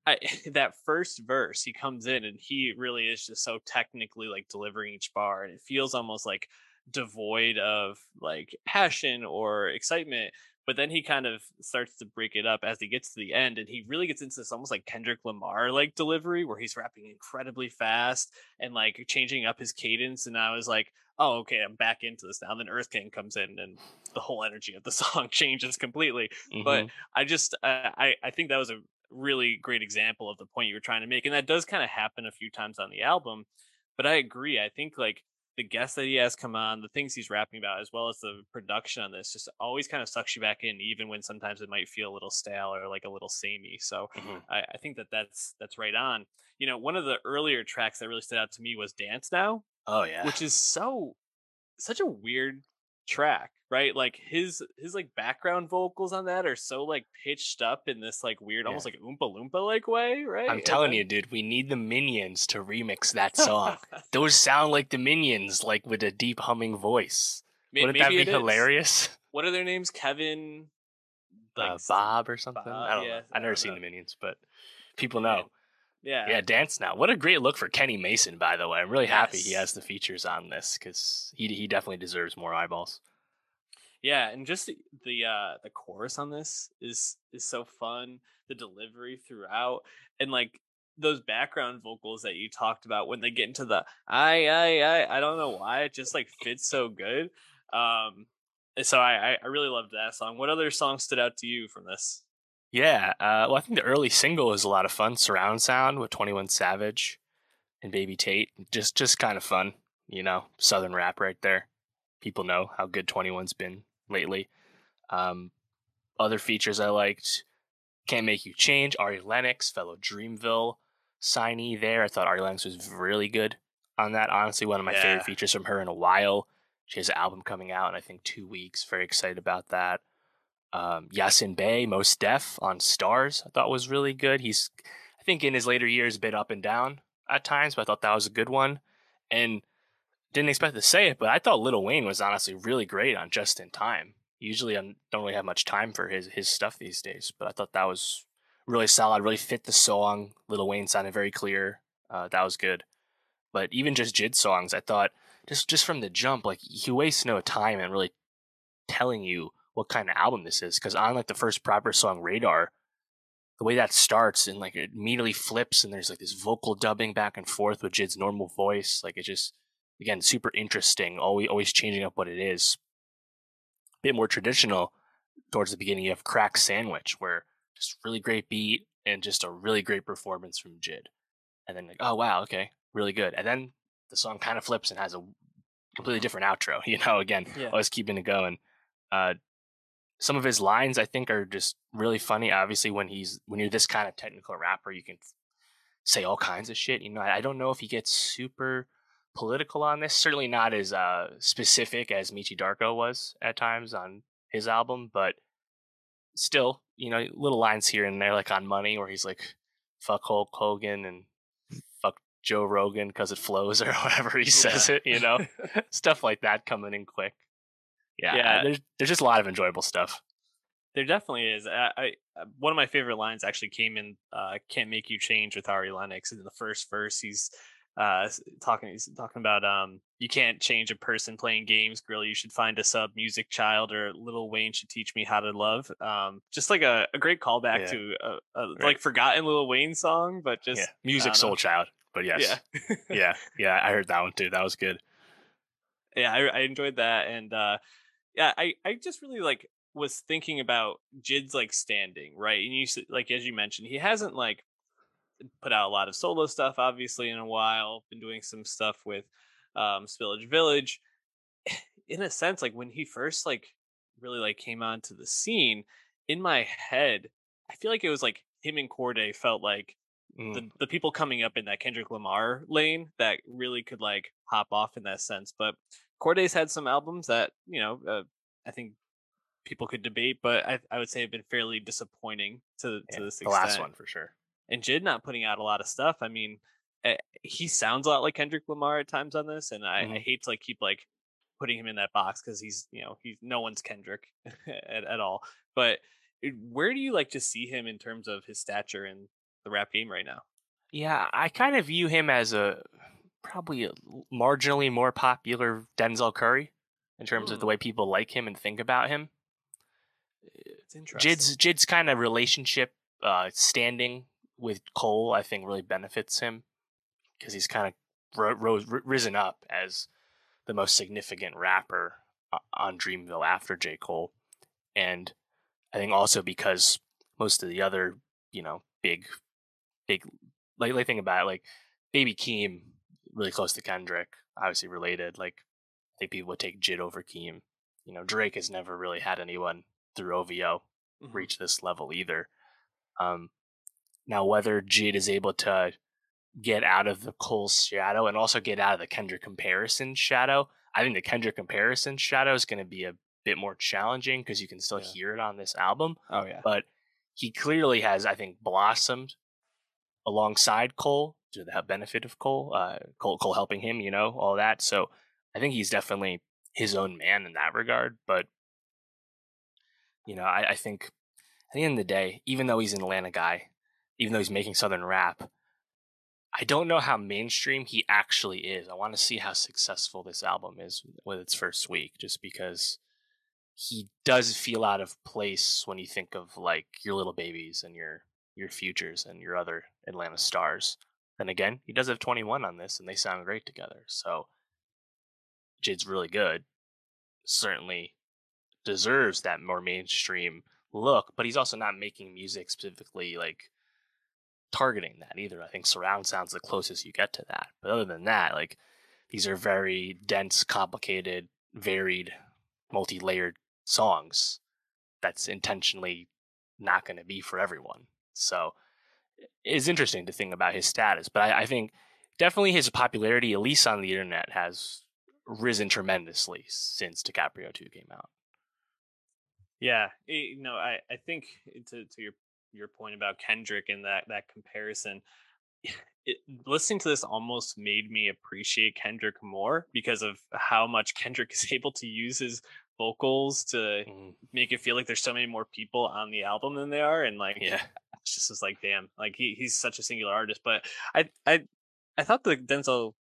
I, that first verse, he comes in and he really is just so technically like delivering each bar, and it feels almost like devoid of like passion or excitement. But then he kind of starts to break it up as he gets to the end, and he really gets into this almost like Kendrick Lamar like delivery where he's rapping incredibly fast and like changing up his cadence. And I was like, oh, okay, I'm back into this now. And then King comes in, and the whole energy of the song changes completely. Mm-hmm. But I just, uh, I, I think that was a really great example of the point you were trying to make. And that does kind of happen a few times on the album. But I agree. I think like the guests that he has come on, the things he's rapping about, as well as the production on this, just always kind of sucks you back in, even when sometimes it might feel a little stale or like a little samey. So mm-hmm. I, I, think that that's that's right on. You know, one of the earlier tracks that really stood out to me was "Dance Now." Oh yeah, which is so such a weird track right like his his like background vocals on that are so like pitched up in this like weird yeah. almost like oompa loompa like way right i'm telling then... you dude we need the minions to remix that song those sound like the minions like with a deep humming voice Maybe wouldn't that be hilarious what are their names kevin like uh, bob or something bob, i don't yeah, know i've never seen know. the minions but people know yeah. Yeah, Dance Now. What a great look for Kenny Mason, by the way. I'm really yes. happy he has the features on this because he, he definitely deserves more eyeballs. Yeah, and just the the, uh, the chorus on this is is so fun. The delivery throughout, and like those background vocals that you talked about when they get into the I I I I don't know why it just like fits so good. Um, so I I really loved that song. What other songs stood out to you from this? Yeah, uh, well, I think the early single is a lot of fun. Surround sound with Twenty One Savage and Baby Tate, just just kind of fun. You know, southern rap right there. People know how good 21's been lately. Um, other features I liked Can't Make You Change, Ari Lennox, fellow Dreamville signee there. I thought Ari Lennox was really good on that. Honestly, one of my yeah. favorite features from her in a while. She has an album coming out in I think two weeks. Very excited about that. Um, Yasin Bey, Mos Def on Stars, I thought was really good. He's, I think, in his later years, a bit up and down at times, but I thought that was a good one. And didn't expect to say it, but I thought Lil Wayne was honestly really great on Just in Time. Usually, I don't really have much time for his his stuff these days, but I thought that was really solid. Really fit the song. Lil Wayne sounded very clear. Uh, that was good. But even just JID songs, I thought just just from the jump, like he wastes no time in really telling you what kind of album this is. Because on like the first proper song, Radar, the way that starts and like it immediately flips and there's like this vocal dubbing back and forth with JID's normal voice, like it just again super interesting always always changing up what it is. A bit more traditional towards the beginning you have crack sandwich where just really great beat and just a really great performance from jid. And then like oh wow okay really good. And then the song kind of flips and has a completely different outro you know again yeah. always keeping it going. Uh, some of his lines i think are just really funny obviously when he's when you're this kind of technical rapper you can say all kinds of shit you know i, I don't know if he gets super political on this. Certainly not as uh, specific as Meechy Darko was at times on his album, but still, you know, little lines here and there, like on Money, where he's like, "Fuck Hulk Hogan" and "Fuck Joe Rogan" because it flows or whatever he says Yeah. it. You know, stuff like that coming in quick. Yeah, Yeah. There's there's just a lot of enjoyable stuff. There definitely is. I, I uh, one of my favorite lines actually came in uh, "Can't Make You Change" with Ari Lennox in the first verse. He's uh, talking. He's talking about um, you can't change a person playing games, girl. You should find a sub music child, or Lil Wayne should teach me how to love. Um, just like a, a great callback Yeah. to a, a Right. like forgotten Lil Wayne song, but just yeah, music don't know. soul child. But yes, yeah, yeah, yeah. I heard that one too. That was good. yeah I, I enjoyed that and uh yeah i i just really like was thinking about jid's like standing right and you like as you mentioned he hasn't like put out a lot of solo stuff obviously in a while been doing some stuff with um spillage village in a sense like when he first like really like came onto the scene in my head i feel like it was like him and Cordae felt like Mm. the, the people coming up in that Kendrick Lamar lane that really could like hop off in that sense. But Cordae's had some albums that you know uh, I think people could debate, but I, I would say have been fairly disappointing to Yeah, to this the last one for sure. And Jid not putting out a lot of stuff. I mean, eh, he sounds a lot like Kendrick Lamar at times on this, and I, I Mhm. hate to like keep like putting him in that box because he's you know he's no one's Kendrick at, at all. But eh, where do you like to see him in terms of his stature in the rap game right now? Yeah, I kind of view him as a probably a marginally more popular Denzel Curry in terms of the Mm. way people like him and think about him. It's interesting. Jid's Jid's kind of relationship uh, standing with Cole, I think, really benefits him because he's kind of ro- ri- risen up as the most significant rapper on Dreamville after J. Cole, and I think also because most of the other, you know, big, big, like, like think about it, like Baby Keem, really close to Kendrick, obviously related. Like I think people would take Jid over Keem. You know, Drake has never really had anyone through OVO Mhm. reach this level either. Um, now, whether Jid is able to get out of the Cole shadow and also get out of the Kendrick comparison shadow, I think the Kendrick comparison shadow is going to be a bit more challenging because you can still Yeah. hear it on this album. Oh yeah. But he clearly has, I think, blossomed alongside Cole to the benefit of Cole, uh, Cole, Cole helping him, you know, all that. So I think he's definitely his own man in that regard. But you know, I, I think at the end of the day, even though he's an Atlanta guy, even though he's making Southern rap, I don't know how mainstream he actually is. I want to see how successful this album is with its first week, just because he does feel out of place when you think of like your little babies and your your futures and your other Atlanta stars. Then again, he does have 21 on this, and they sound great together. So Jid's really good. Certainly deserves that more mainstream look, but he's also not making music specifically like targeting that either. I think surround sounds the closest you get to that. But other than that, like these are very dense, complicated, varied, multi-layered songs that's intentionally not going to be for everyone. So it's interesting to think about his status, but I, I think definitely his popularity, at least on the internet, has risen tremendously since DiCaprio 2 came out. Yeah, eh, you know, I I think to to your your point about Kendrick and that that comparison, it, listening to this almost made me appreciate Kendrick more because of how much Kendrick is able to use his vocals to Mm, make it feel like there's so many more people on the album than there are, and like yeah. it's just was like damn, like he he's such a singular artist. But I I I thought the Denzel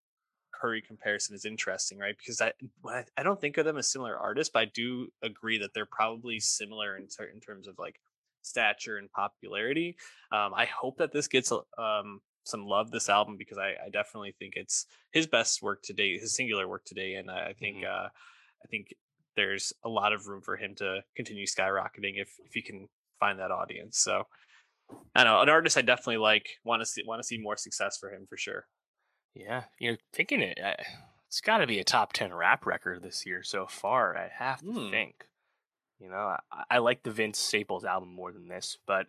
Curry comparison is interesting, right? Because I I, I don't think of them as similar artists, but I do agree that they're probably similar in certain terms of like stature and popularity. Um, I hope that this gets um, some love this album because I, I definitely think it's his best work to date, his singular work today, and I, I think Mhm. uh, I think there's a lot of room for him to continue skyrocketing if if he can find that audience. So I don't know an artist I definitely like. Want to see want to see more success for him for sure. Yeah, you're thinking it, uh, it's got to be a top ten rap record this year so far. I have to Hmm. think. You know, I, I like the Vince Staples album more than this, but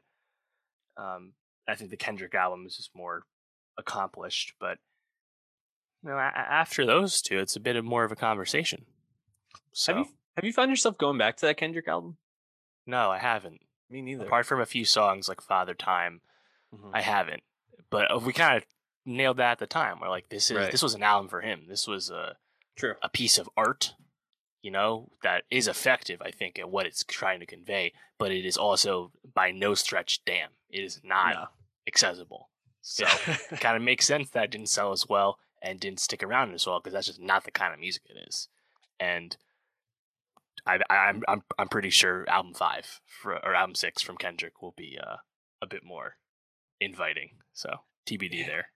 um, I think the Kendrick album is just more accomplished. But you know, after those two, it's a bit of more of a conversation. So Have you have you found yourself going back to that Kendrick album? no, I haven't. Me neither. Apart from a few songs like Father Time, Mhm. I haven't. But uh, we kind of nailed that at the time. We're like, this is Right. this was an album for him. This was a True. a piece of art, you know, that is effective, I think, at what it's trying to convey. But it is also by no stretch damn. It is not No. accessible. So it kind of makes sense that it didn't sell as well and didn't stick around as well because that's just not the kind of music it is. And I, I, I'm I'm I'm pretty sure album five for, or album six from Kendrick will be uh, a bit more inviting. So TBD there.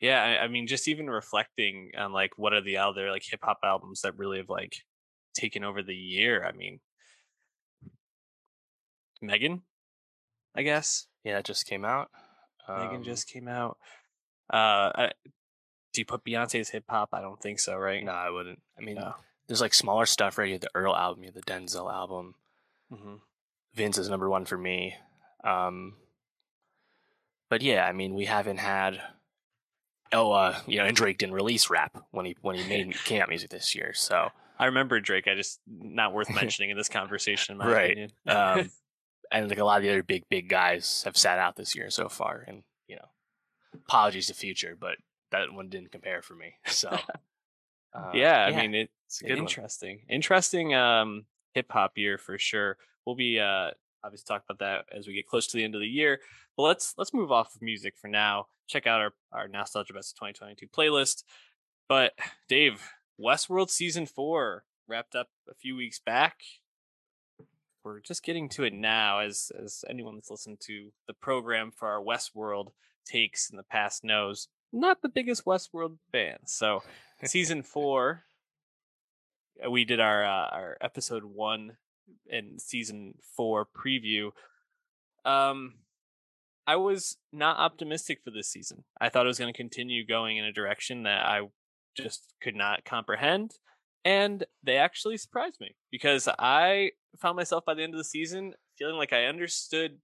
yeah, I, I mean, just even reflecting on like what are the other like hip hop albums that really have like taken over the year. I mean, Megan, I guess Yeah, it just came out. Megan Um, just came out. Uh, I, do you put Beyonce's hip hop? I don't think so, right? no, I wouldn't. I mean, No. there's like smaller stuff, right? You have the Earl album, you have the Denzel album. hmm Vince is number one for me. Um, but yeah, I mean, we haven't had. Oh, uh, you know, and Drake didn't release rap when he when he made came out music this year. So, I remember Drake. I just not worth mentioning in this conversation, in my Right. opinion. um, and like a lot of the other big big guys have sat out this year so far, and you know, apologies to Future, but that one didn't compare for me. So, uh, yeah, I mean, it's good one. interesting, interesting um, hip hop year for sure. We'll be uh, obviously talk about that as we get close to the end of the year. But let's let's move off of music for now. Check out our our nostalgia best of 2022 playlist. But Dave, Westworld season four wrapped up a few weeks back. We're just getting to it now, as as anyone that's listened to the program for our Westworld takes in the past knows. Not the biggest Westworld fan, so season four uh, we did our uh, our episode one and season four preview um i was not optimistic for this season i thought it was going to continue going in a direction that i just could not comprehend and they actually surprised me because i found myself by the end of the season feeling like i understood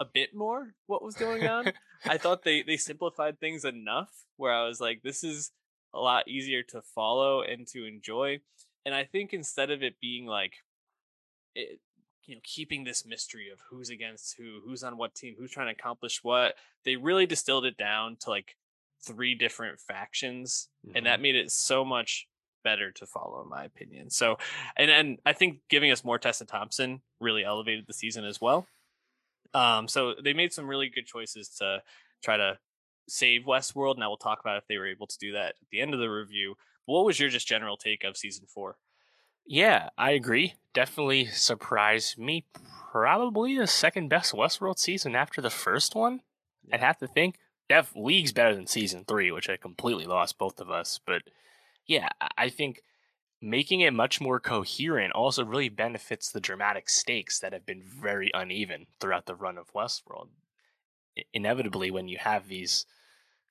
a bit more what was going on I thought they they simplified things enough where I was like, this is a lot easier to follow and to enjoy. And I think instead of it being like, it, you know, keeping this mystery of who's against who, who's on what team, who's trying to accomplish what, they really distilled it down to like three different factions, and that made it so much better to follow, in my opinion. So, and and I think giving us more Tessa Thompson really elevated the season as well. Um, so they made some really good choices to try to save Westworld. Now we'll talk about if they were able to do that at the end of the review. What was your just general take of season four? Yeah, I agree. Definitely surprised me. Probably the second best Westworld season after the first one. I'd have to think. Def League's better than season three, which I completely lost both of us. But yeah, I- think making it much more coherent also really benefits the dramatic stakes that have been very uneven throughout the run of Westworld. Inevitably, when you have these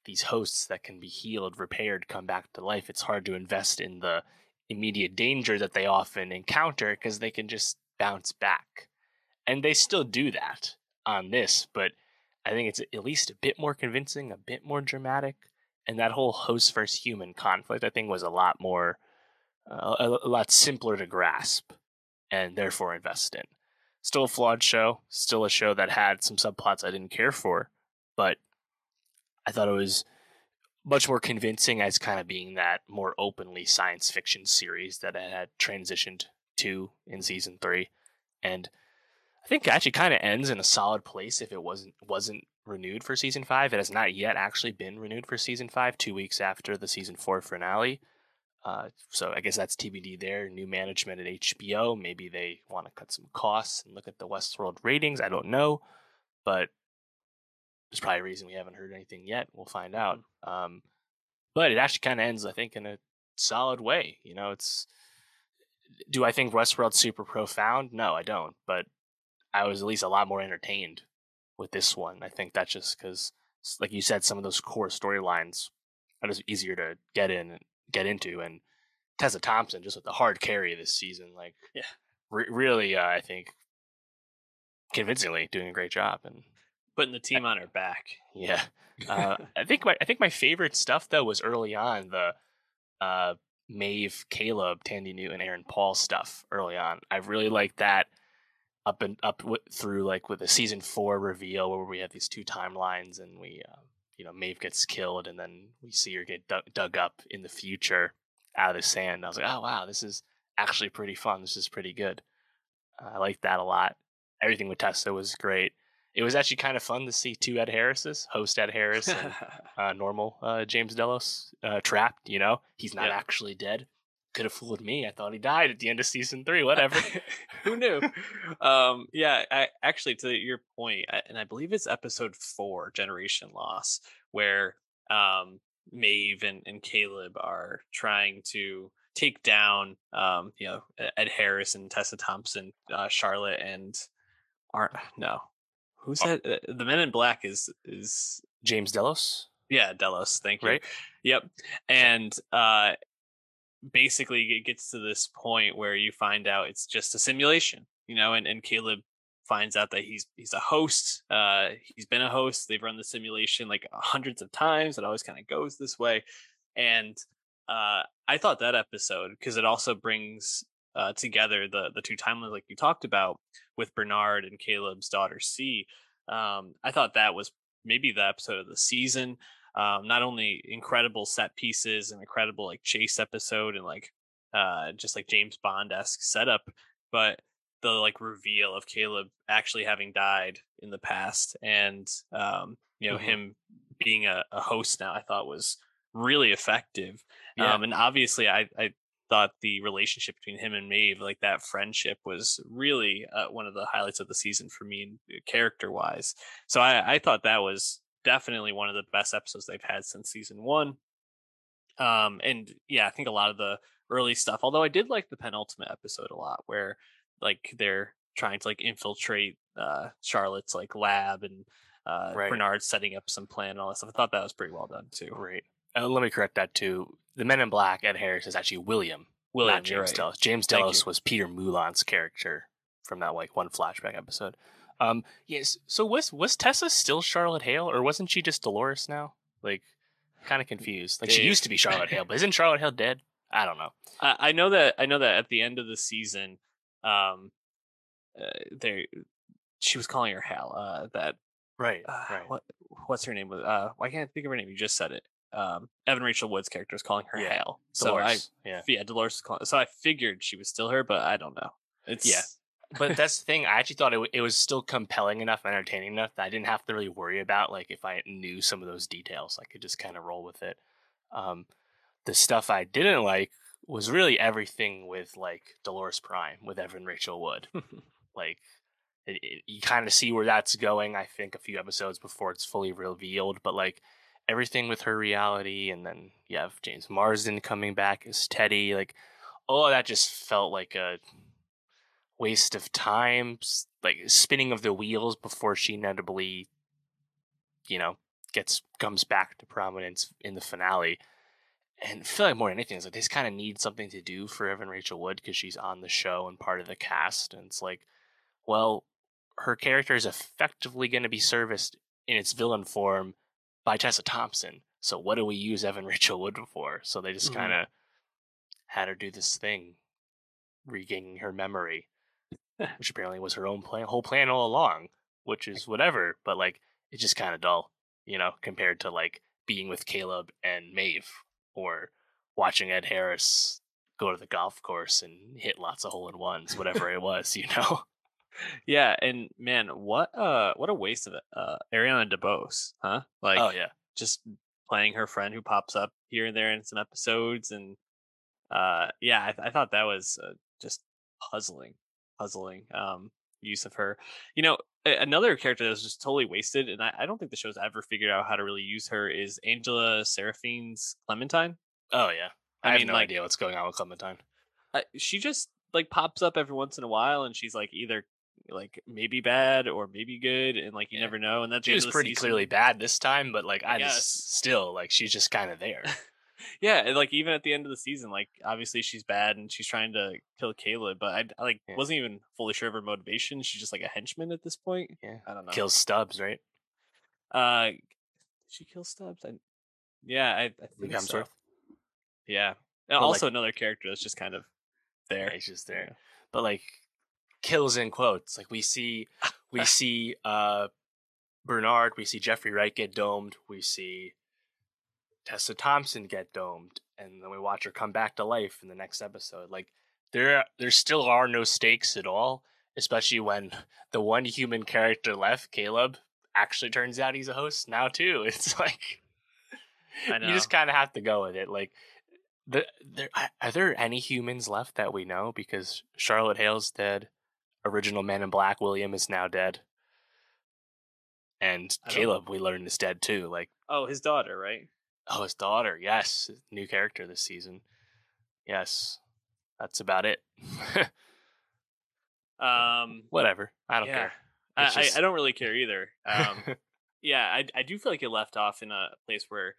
these hosts that can be healed, repaired, come back to life, it's hard to invest in the immediate danger that they often encounter because they can just bounce back. And they still do that on this, but I think it's at least a bit more convincing, a bit more dramatic. And that whole host versus human conflict, I think, was a lot more, uh, a, a lot simpler to grasp and therefore invest in. Still a flawed show, still a show that had some subplots I didn't care for, but I thought it was much more convincing as kind of being that more openly science fiction series that it had transitioned to in season three, and I think it actually kind of ends in a solid place if it wasn't wasn't renewed for season five. It has not yet actually been renewed for season five, two weeks after the season four finale. Uh, so I guess that's TBD there. New management at HBO. Maybe they want to cut some costs and look at the Westworld ratings. I don't know, but there's probably a reason we haven't heard anything yet. We'll find out. Um, but it actually kind of ends, I think, in a solid way. You know, it's. Do I think Westworld's super profound? No, I don't. But I was at least a lot more entertained with this one. I think that's just because, like you said, some of those core storylines are just easier to get in and get into. And Tessa Thompson, just with the hard carry this season, like, Yeah. re- really, uh, I think, convincingly doing a great job. And Putting the team on her back. yeah, uh, I think my I think my favorite stuff though was early on the uh, Maeve, Caleb, Thandie Newton, Aaron Paul stuff early on. I really liked that up and up w- through like with the season four reveal where we have these two timelines and we, uh, you know, Maeve gets killed and then we see her get dug, dug up in the future out of the sand. I was like, oh wow, this is actually pretty fun. This is pretty good. Uh, I like that a lot. Everything with Tessa was great. It was actually kind of fun to see two Ed Harrises, host Ed Harris and uh, normal uh, James Delos, uh, trapped. You know, he's not Yeah. actually dead. Could have fooled me. I thought he died at the end of season three. Whatever. Who knew? um, yeah, I actually to your point, I- and I believe it's episode four, Generation Loss, where um, Maeve and, and Caleb are trying to take down, um, you know, Ed Harris and Tessa Thompson, uh, Charlotte and aren't no, who's Oh. that? Uh, The Men in Black is is James Delos, yeah, Delos. Thank you. right? Yep. And uh basically it gets to this point where you find out it's just a simulation, you know, and, and Caleb finds out that he's he's a host. Uh he's been a host. They've run the simulation like hundreds of times. It always kind of goes this way. And uh I thought that episode because it also brings uh together the the two timelines like you talked about with Bernard and Caleb's daughter C. Um I thought that was maybe the episode of the season um, not only incredible set pieces and incredible like chase episode and like uh, just like James Bond esque setup, but the like reveal of Caleb actually having died in the past and um, you know Mhm. him being a, a host now, I thought was really effective. Yeah. Um, and obviously, I I thought the relationship between him and Maeve, like that friendship, was really uh, one of the highlights of the season for me, character wise. So I, I thought that was definitely one of the best episodes they've had since season one. Um, and yeah, I think a lot of the early stuff, although I did like the penultimate episode a lot, where like they're trying to like infiltrate uh Charlotte's like lab and uh Right. Bernard setting up some plan and all that stuff. I thought that was pretty well done too. Great. Uh, let me correct that too. The Men in Black, Ed Harris is actually William, William, not James right. Delos. James Delos was Peter Mullan's character from that like one flashback episode. Um, yes. So was was Tessa still Charlotte Hale, or wasn't she just Dolores now? Like, kind of confused. Like she used to be Charlotte Hale, but isn't Charlotte Hale dead? I don't know. I, I know that I know that at the end of the season, um, uh, there she was calling her Hal. Uh, that Right. uh, right. what what's her name? Uh, why can't I think of her name? You just said it. Um, Evan Rachel Wood's character is calling her Yeah, Hal. So I yeah. yeah, Dolores was calling. So I figured she was still her, but I don't know. It's Yeah. But that's the thing. I actually thought it, w- it was still compelling enough, entertaining enough that I didn't have to really worry about like if I knew some of those details, I could just kind of roll with it. Um, the stuff I didn't like was really everything with like Dolores Prime with Evan Rachel Wood. like it, it, you kind of see where that's going. I think a few episodes before it's fully revealed, but like everything with her reality, and then you have James Marsden coming back as Teddy. Like all of that just felt like a waste of time, like spinning of the wheels before she inevitably, you know, gets comes back to prominence in the finale. And I feel like more than anything, it's like they just kind of need something to do for Evan Rachel Wood because she's on the show and part of the cast. And it's like, well, her character is effectively going to be serviced in its villain form by Tessa Thompson. So what do we use Evan Rachel Wood for? So they just Mhm. kind of had her do this thing, regaining her memory, which apparently was her own plan, whole plan all along. Which is whatever, but like it's just kind of dull, you know, compared to like being with Caleb and Maeve or watching Ed Harris go to the golf course and hit lots of hole in ones, whatever it was, you know. yeah, and man, what uh what a waste of it. Uh, Ariana DeBose, huh? Like, oh yeah, just playing her friend who pops up here and there in some episodes and uh yeah i, th- I thought that was uh, just puzzling puzzling um use of her you know another character that was just totally wasted and I, I don't think the show's ever figured out how to really use her is angela Sarafyan's clementine oh yeah. I, I have mean, no like- idea what's going on with Clementine. I, she just like pops up every once in a while and she's like either like maybe bad or maybe good and like you Yeah. never know and that's She was pretty clearly bad this time, but like I, guess. just still like she's just kind of there. Yeah and, like even at the end of the season like obviously she's bad and she's trying to kill caleb but i, I like Yeah. wasn't even fully sure of her motivation she's just like a henchman at this point Yeah. i don't know Kills Stubbs, right? uh she kill stubbs I, yeah i, I think so. Hemsworth. yeah and But, also like- another character that's just kind of there Yeah, he's just there. Yeah. But like kills in quotes. Like we see, we see uh, Bernard, we see Jeffrey Wright get domed, we see Tessa Thompson get domed, and then we watch her come back to life in the next episode. Like there, there still are no stakes at all, especially when the one human character left, Caleb, actually turns out he's a host now too. It's like you just kind of have to go with it. Like the there are there any humans left that we know because Charlotte Hale's dead, original Man in Black William is now dead. And Caleb, we learned is dead too. Like, oh, his daughter, right? Oh, his daughter. Yes, new character this season. Yes, that's about it. um, whatever. I don't yeah. care. I, just... I, I don't really care either. Um, yeah, I I do feel like it left off in a place where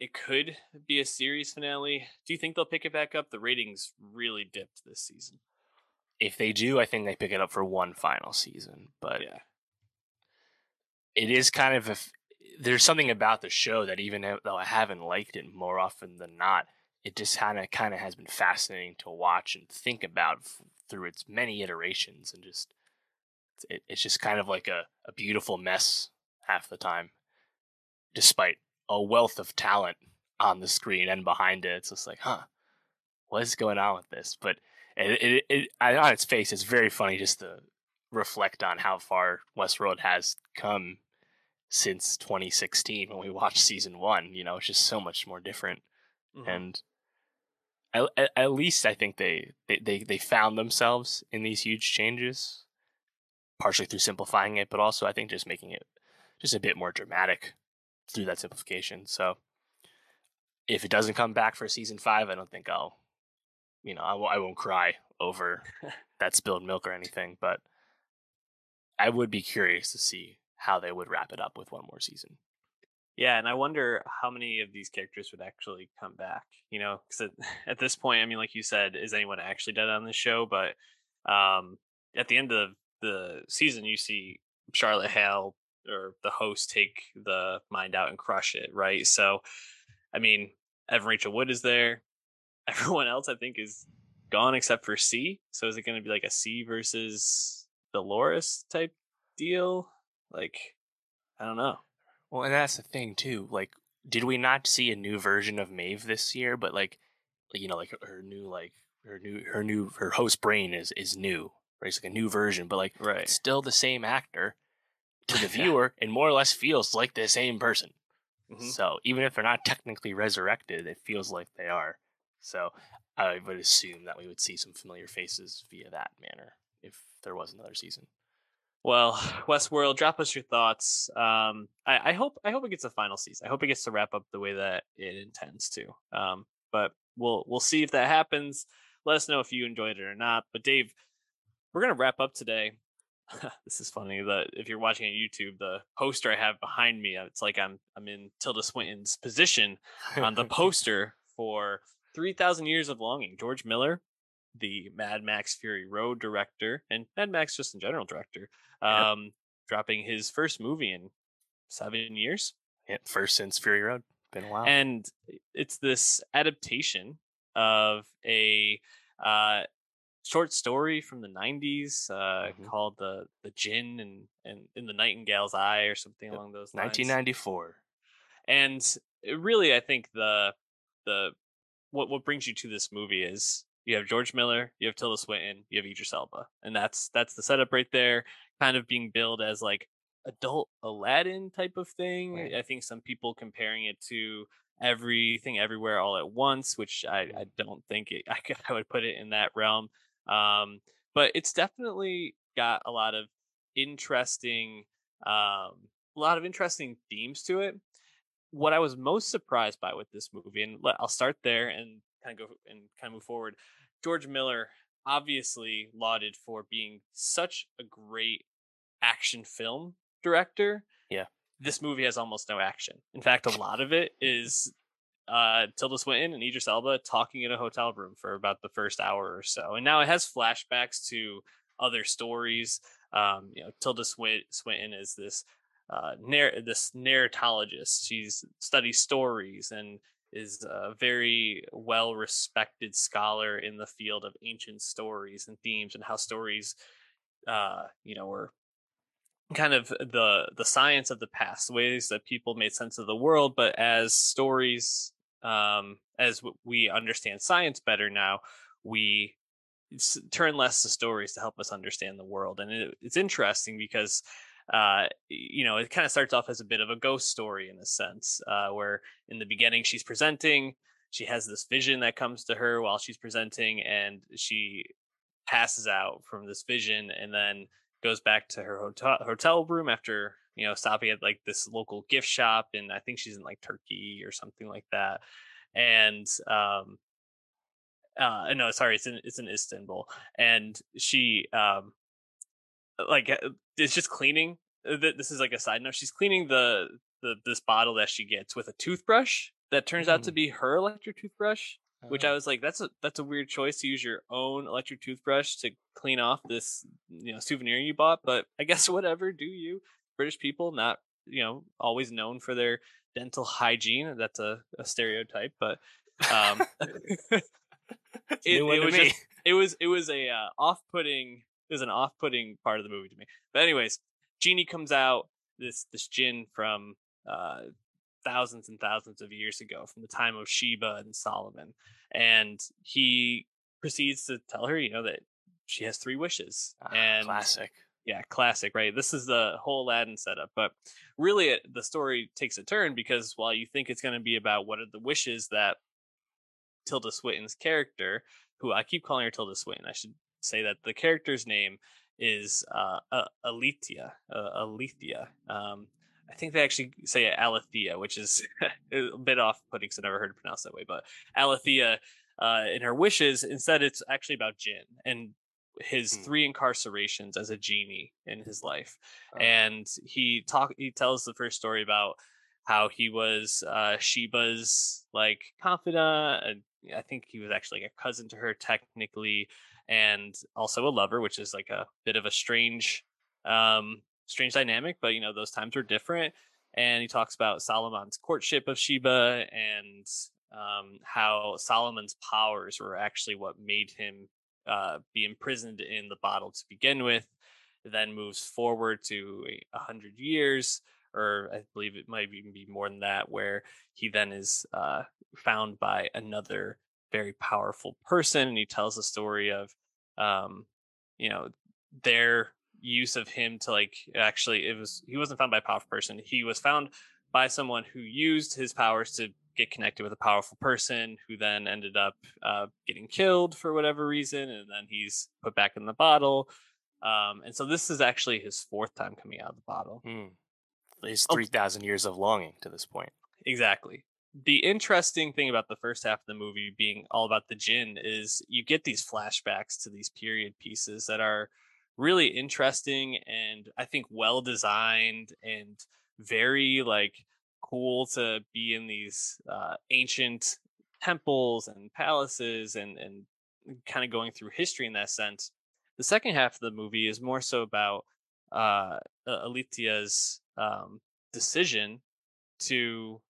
it could be a series finale. Do you think they'll pick it back up? The ratings really dipped this season. If they do, I think they pick it up for one final season. But yeah, it is kind of a. There's something about the show that even though I haven't liked it more often than not, it just kind of kind of has been fascinating to watch and think about f- through its many iterations and just it, it's just kind of like a, a beautiful mess half the time, despite a wealth of talent on the screen and behind it. It's just like, huh, what is going on with this? But it, it, it, on its face, it's very funny just to reflect on how far Westworld has come since 2016 when we watched season one. You know, it's just so much more different. Mm-hmm. And at, at, least I think they, they, they, they found themselves in these huge changes, partially through simplifying it, but also I think just making it just a bit more dramatic through that simplification. So if it doesn't come back for season five, I don't think I'll, you know, I w- I won't cry over that spilled milk or anything, but I would be curious to see how they would wrap it up with one more season. Yeah, and I wonder how many of these characters would actually come back. You know, because at, at, this point, I mean, like you said, is anyone actually dead on this show? But um, at the end of the season, you see Charlotte Hale or the host take the mind out and crush it, right? So, I mean, Evan Rachel Wood is there. Everyone else, I think, is gone except for C. So, is it going to be like a C versus Dolores type deal? Like, I don't know. Well, and that's the thing too. Like, did we not see a new version of Maeve this year? But like, you know, like her new, like her new, her new, her host brain is is new. Right, it's like a new version, but like, right, still the same actor to the viewer and more or less feels like the same person. Mm-hmm. So even if they're not technically resurrected, it feels like they are. So I would assume that we would see some familiar faces via that manner if there was another season. Well, Westworld, drop us your thoughts. Um, I, I, hope I hope it gets a final season. I hope it gets to wrap up the way that it intends to. Um, but we'll we'll see if that happens. Let us know if you enjoyed it or not. But Dave, we're gonna wrap up today this is funny that if you're watching on YouTube, the poster I have behind me, uh, it's like I'm I'm in Tilda Swinton's position on the poster for 3000 Years of Longing. George Miller, the Mad Max Fury Road director and Mad Max just in general director, um, yep. dropping his first movie in seven years. Yeah, first since Fury Road. Been a while. And it's this adaptation of a uh, short story from the 90s uh, mm-hmm. called the the Djinn and and in the Nightingale's Eye or something along those lines. 1994. And really, I think the the what what brings you to this movie is you have George Miller, you have Tilda Swinton, you have Idris Elba, and that's that's the setup right there. Kind of being billed as like adult Aladdin type of thing. Right. I think some people comparing it to everything everywhere all at once, which I, I mm-hmm. don't think it, I, I would put it in that realm. Um, but it's definitely got a lot of interesting, um, a lot of interesting themes to it. What I was most surprised by with this movie, and I'll start there and kind of go and kind of move forward. George Miller, obviously lauded for being such a great action film director. Yeah. This movie has almost no action. In fact, a lot of it is uh, Tilda Swinton and Idris Elba talking in a hotel room for about the first hour or so, and now it has flashbacks to other stories. Um, you know, Tilda Swinton is this uh, narr- this narratologist. She's studies stories and is a very well respected scholar in the field of ancient stories and themes and how stories uh you know were kind of the the science of the past ways that people made sense of the world. But as stories um as we understand science better now we turn less to stories to help us understand the world. And it, it's interesting because uh, you know, it kind of starts off as a bit of a ghost story in a sense, uh, where in the beginning she's presenting, she has this vision that comes to her while she's presenting, and she passes out from this vision, and then goes back to her hotel hotel room after you know stopping at like this local gift shop, and I think she's in like Turkey or something like that, and um, uh, no, sorry, it's in it's in Istanbul, and she um like uh, it's just cleaning. Uh, this is like a side note. She's cleaning the the this bottle that she gets with a toothbrush that turns mm. out to mm. be her electric toothbrush. Which I oh. was like, that's a that's a weird choice to use your own electric toothbrush to clean off this you know souvenir you bought. But I guess whatever, do you? British people not you know always known for their dental hygiene. That's a, a stereotype, but um, it, it was just, it was it was a uh, off-putting is an off-putting part of the movie to me. But anyways, genie comes out this this jinn from uh, thousands and thousands of years ago, from the time of Sheba and Solomon, and he proceeds to tell her, you know, that she has three wishes. Ah, and classic. Yeah, classic, right? This is the whole Aladdin setup, but really, it, the story takes a turn because while you think it's going to be about what are the wishes that Tilda Swinton's character, who I keep calling her Tilda Swinton, I should say that the character's name is uh, uh, Alithea. Uh, Alithea. Um, I think they actually say Alithea, which is a bit off-putting because I never heard it pronounced that way. But Alithea, uh, in her wishes, instead it's actually about jinn and his hmm. three incarcerations as a genie in his life. Oh. And he talk he tells the first story about how he was uh, Sheba's like confidant. And I think he was actually like a cousin to her technically and also a lover, which is like a bit of a strange, um, strange dynamic. But you know, those times were different. And he talks about Solomon's courtship of Sheba and um, how Solomon's powers were actually what made him uh, be imprisoned in the bottle to begin with. Then moves forward to a hundred years, or I believe it might even be more than that, where he then is uh, found by another very powerful person and he tells the story of um you know their use of him to like actually it was he wasn't found by a powerful person. He was found by someone who used his powers to get connected with a powerful person who then ended up uh, getting killed for whatever reason and then he's put back in the bottle. Um, and so this is actually his fourth time coming out of the bottle. Hmm. he's 3000 oh. years of longing to this point. Exactly the interesting thing about the first half of the movie being all about the jinn is you get these flashbacks to these period pieces that are really interesting and I think well designed and very like cool to be in these uh, ancient temples and palaces and and kind of going through history in that sense. The second half of the movie is more so about uh, Alithea's um, decision to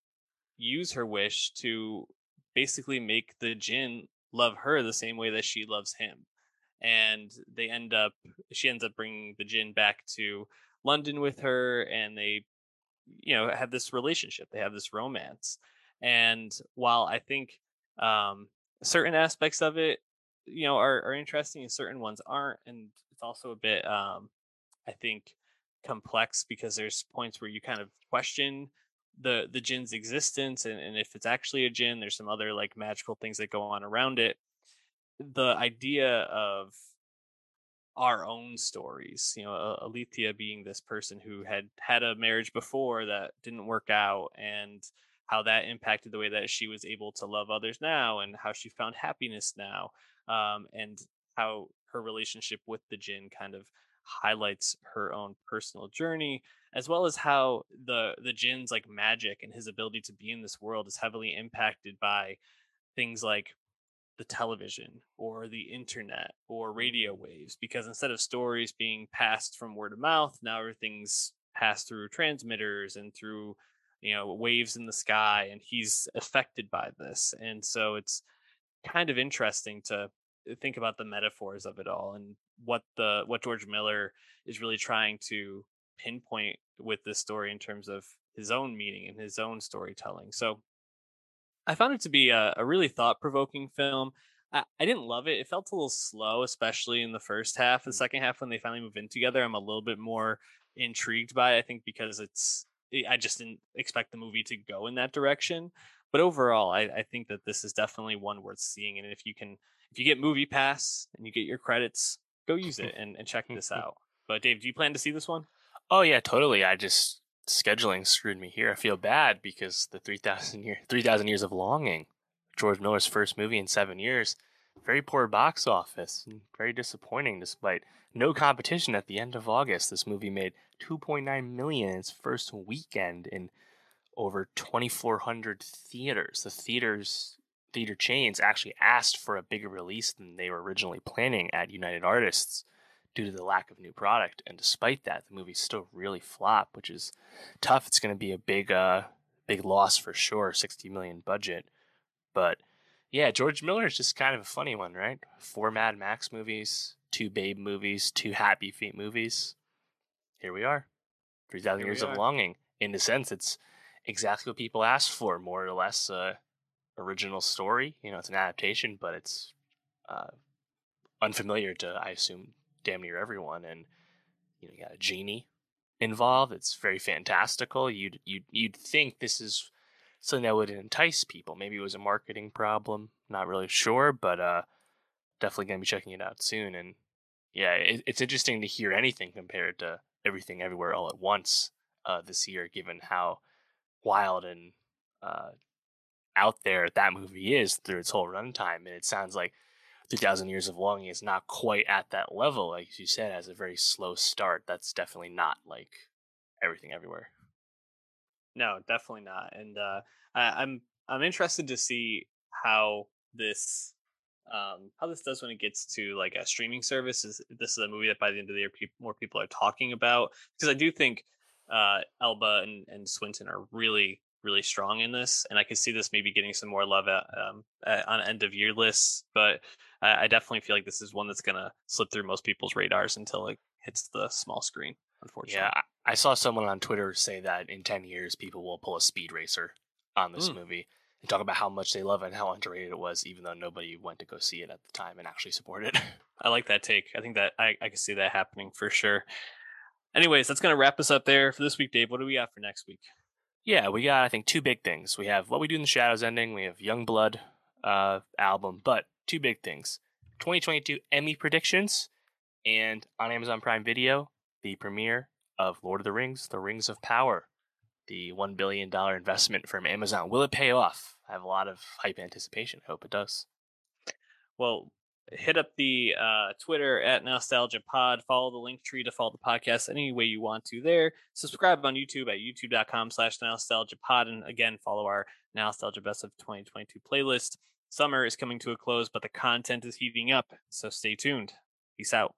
use her wish to basically make the jinn love her the same way that she loves him and they end up she ends up bringing the jinn back to london with her and they you know have this relationship they have this romance and while i think um certain aspects of it you know are, are interesting and certain ones aren't and it's also a bit um i think complex because there's points where you kind of question the the jinn's existence and, and if it's actually a jinn there's some other like magical things that go on around it. The idea of our own stories you know Alithea being this person who had had a marriage before that didn't work out and how that impacted the way that she was able to love others now and how she found happiness now um, and how her relationship with the jinn kind of highlights her own personal journey as well as how the the jinn's like magic and his ability to be in this world is heavily impacted by things like the television or the internet or radio mm-hmm. waves because instead of stories being passed from word of mouth now everything's passed through transmitters and through you know waves in the sky and he's affected by this. And so it's kind of interesting to uh, think about the metaphors of it all and what the what george miller is really trying to pinpoint with this story in terms of his own meaning and his own storytelling so i found it to be a, a really thought-provoking film I, I didn't love it it felt a little slow especially in the first half the mm. second half when they finally move in together i'm a little bit more intrigued by it, i think because it's eh, I just didn't expect the movie to go in that direction. But overall, I, I think that this is definitely one worth seeing. And if you can, if you get MoviePass and you get your credits, go use it and, and check this out. But Dave, do you plan to see this one? Oh yeah, totally. I just scheduling screwed me here. I feel bad because the three thousand year three thousand years of longing, George Miller's first movie in seven years, very poor box office and very disappointing despite no competition at the end of August. This movie made 2.9 million in its first weekend in over 2400 theaters. The theaters theater chains actually asked for a bigger release than they were originally planning at United Artists due to the lack of new product. And despite that, the movie still really flopped, which is tough. It's going to be a big uh big loss for sure, 60 million budget. But yeah, George Miller is just kind of a funny one, right? Four Mad Max movies, two Babe movies, two Happy Feet movies. Here we are. 3,000 Years of Longing. In a sense, it's exactly what people asked for, more or less uh, original story. You know, it's an adaptation, but it's uh, unfamiliar to, I assume, damn near everyone. And, you know, you got a genie involved. It's very fantastical. You'd, you'd, you'd think this is something that would entice people. Maybe it was a marketing problem. Not really sure, but uh, definitely gonna be checking it out soon. And yeah, it, it's interesting to hear anything compared to everything everywhere all at once uh, this year, given how wild and uh, out there that movie is through its whole runtime. And it sounds like 3000 Years of Longing is not quite at that level. Like you said, has a very slow start. That's definitely not like everything everywhere. No, definitely not. And uh, I, I'm I'm interested to see how this um, how this does when it gets to like a streaming service. Is this is a movie that by the end of the year pe- more people are talking about? Because I do think uh, Elba and, and Swinton are really really strong in this, and I could see this maybe getting some more love at, um, at, on end of year lists. But I, I definitely feel like this is one that's gonna slip through most people's radars until it hits the small screen. Unfortunately, yeah, I saw someone on Twitter say that in 10 years, people will pull a speed racer on this mm. movie and talk about how much they love it and how underrated it was, even though nobody went to go see it at the time and actually support it. I like that take. I think that I, I can see that happening for sure. Anyways, that's going to wrap us up there for this week, Dave. What do we got for next week? Yeah, we got, I think, two big things. We have What We Do in the Shadows ending, we have YUNGBLUD uh, album, but two big things 2022 Emmy predictions, and on Amazon Prime Video, the premiere of Lord of the Rings, The Rings of Power, the $1 billion investment from Amazon. Will it pay off? I have a lot of hype anticipation. I hope it does. Well, hit up the uh, Twitter at Nostalgia Pod. Follow the Linktree to follow the podcast any way you want to there. Subscribe on YouTube at youtube.com slash nostalgia pod. And again, follow our Nostalgia Best of 2022 playlist. Summer is coming to a close, but the content is heating up. So stay tuned. Peace out.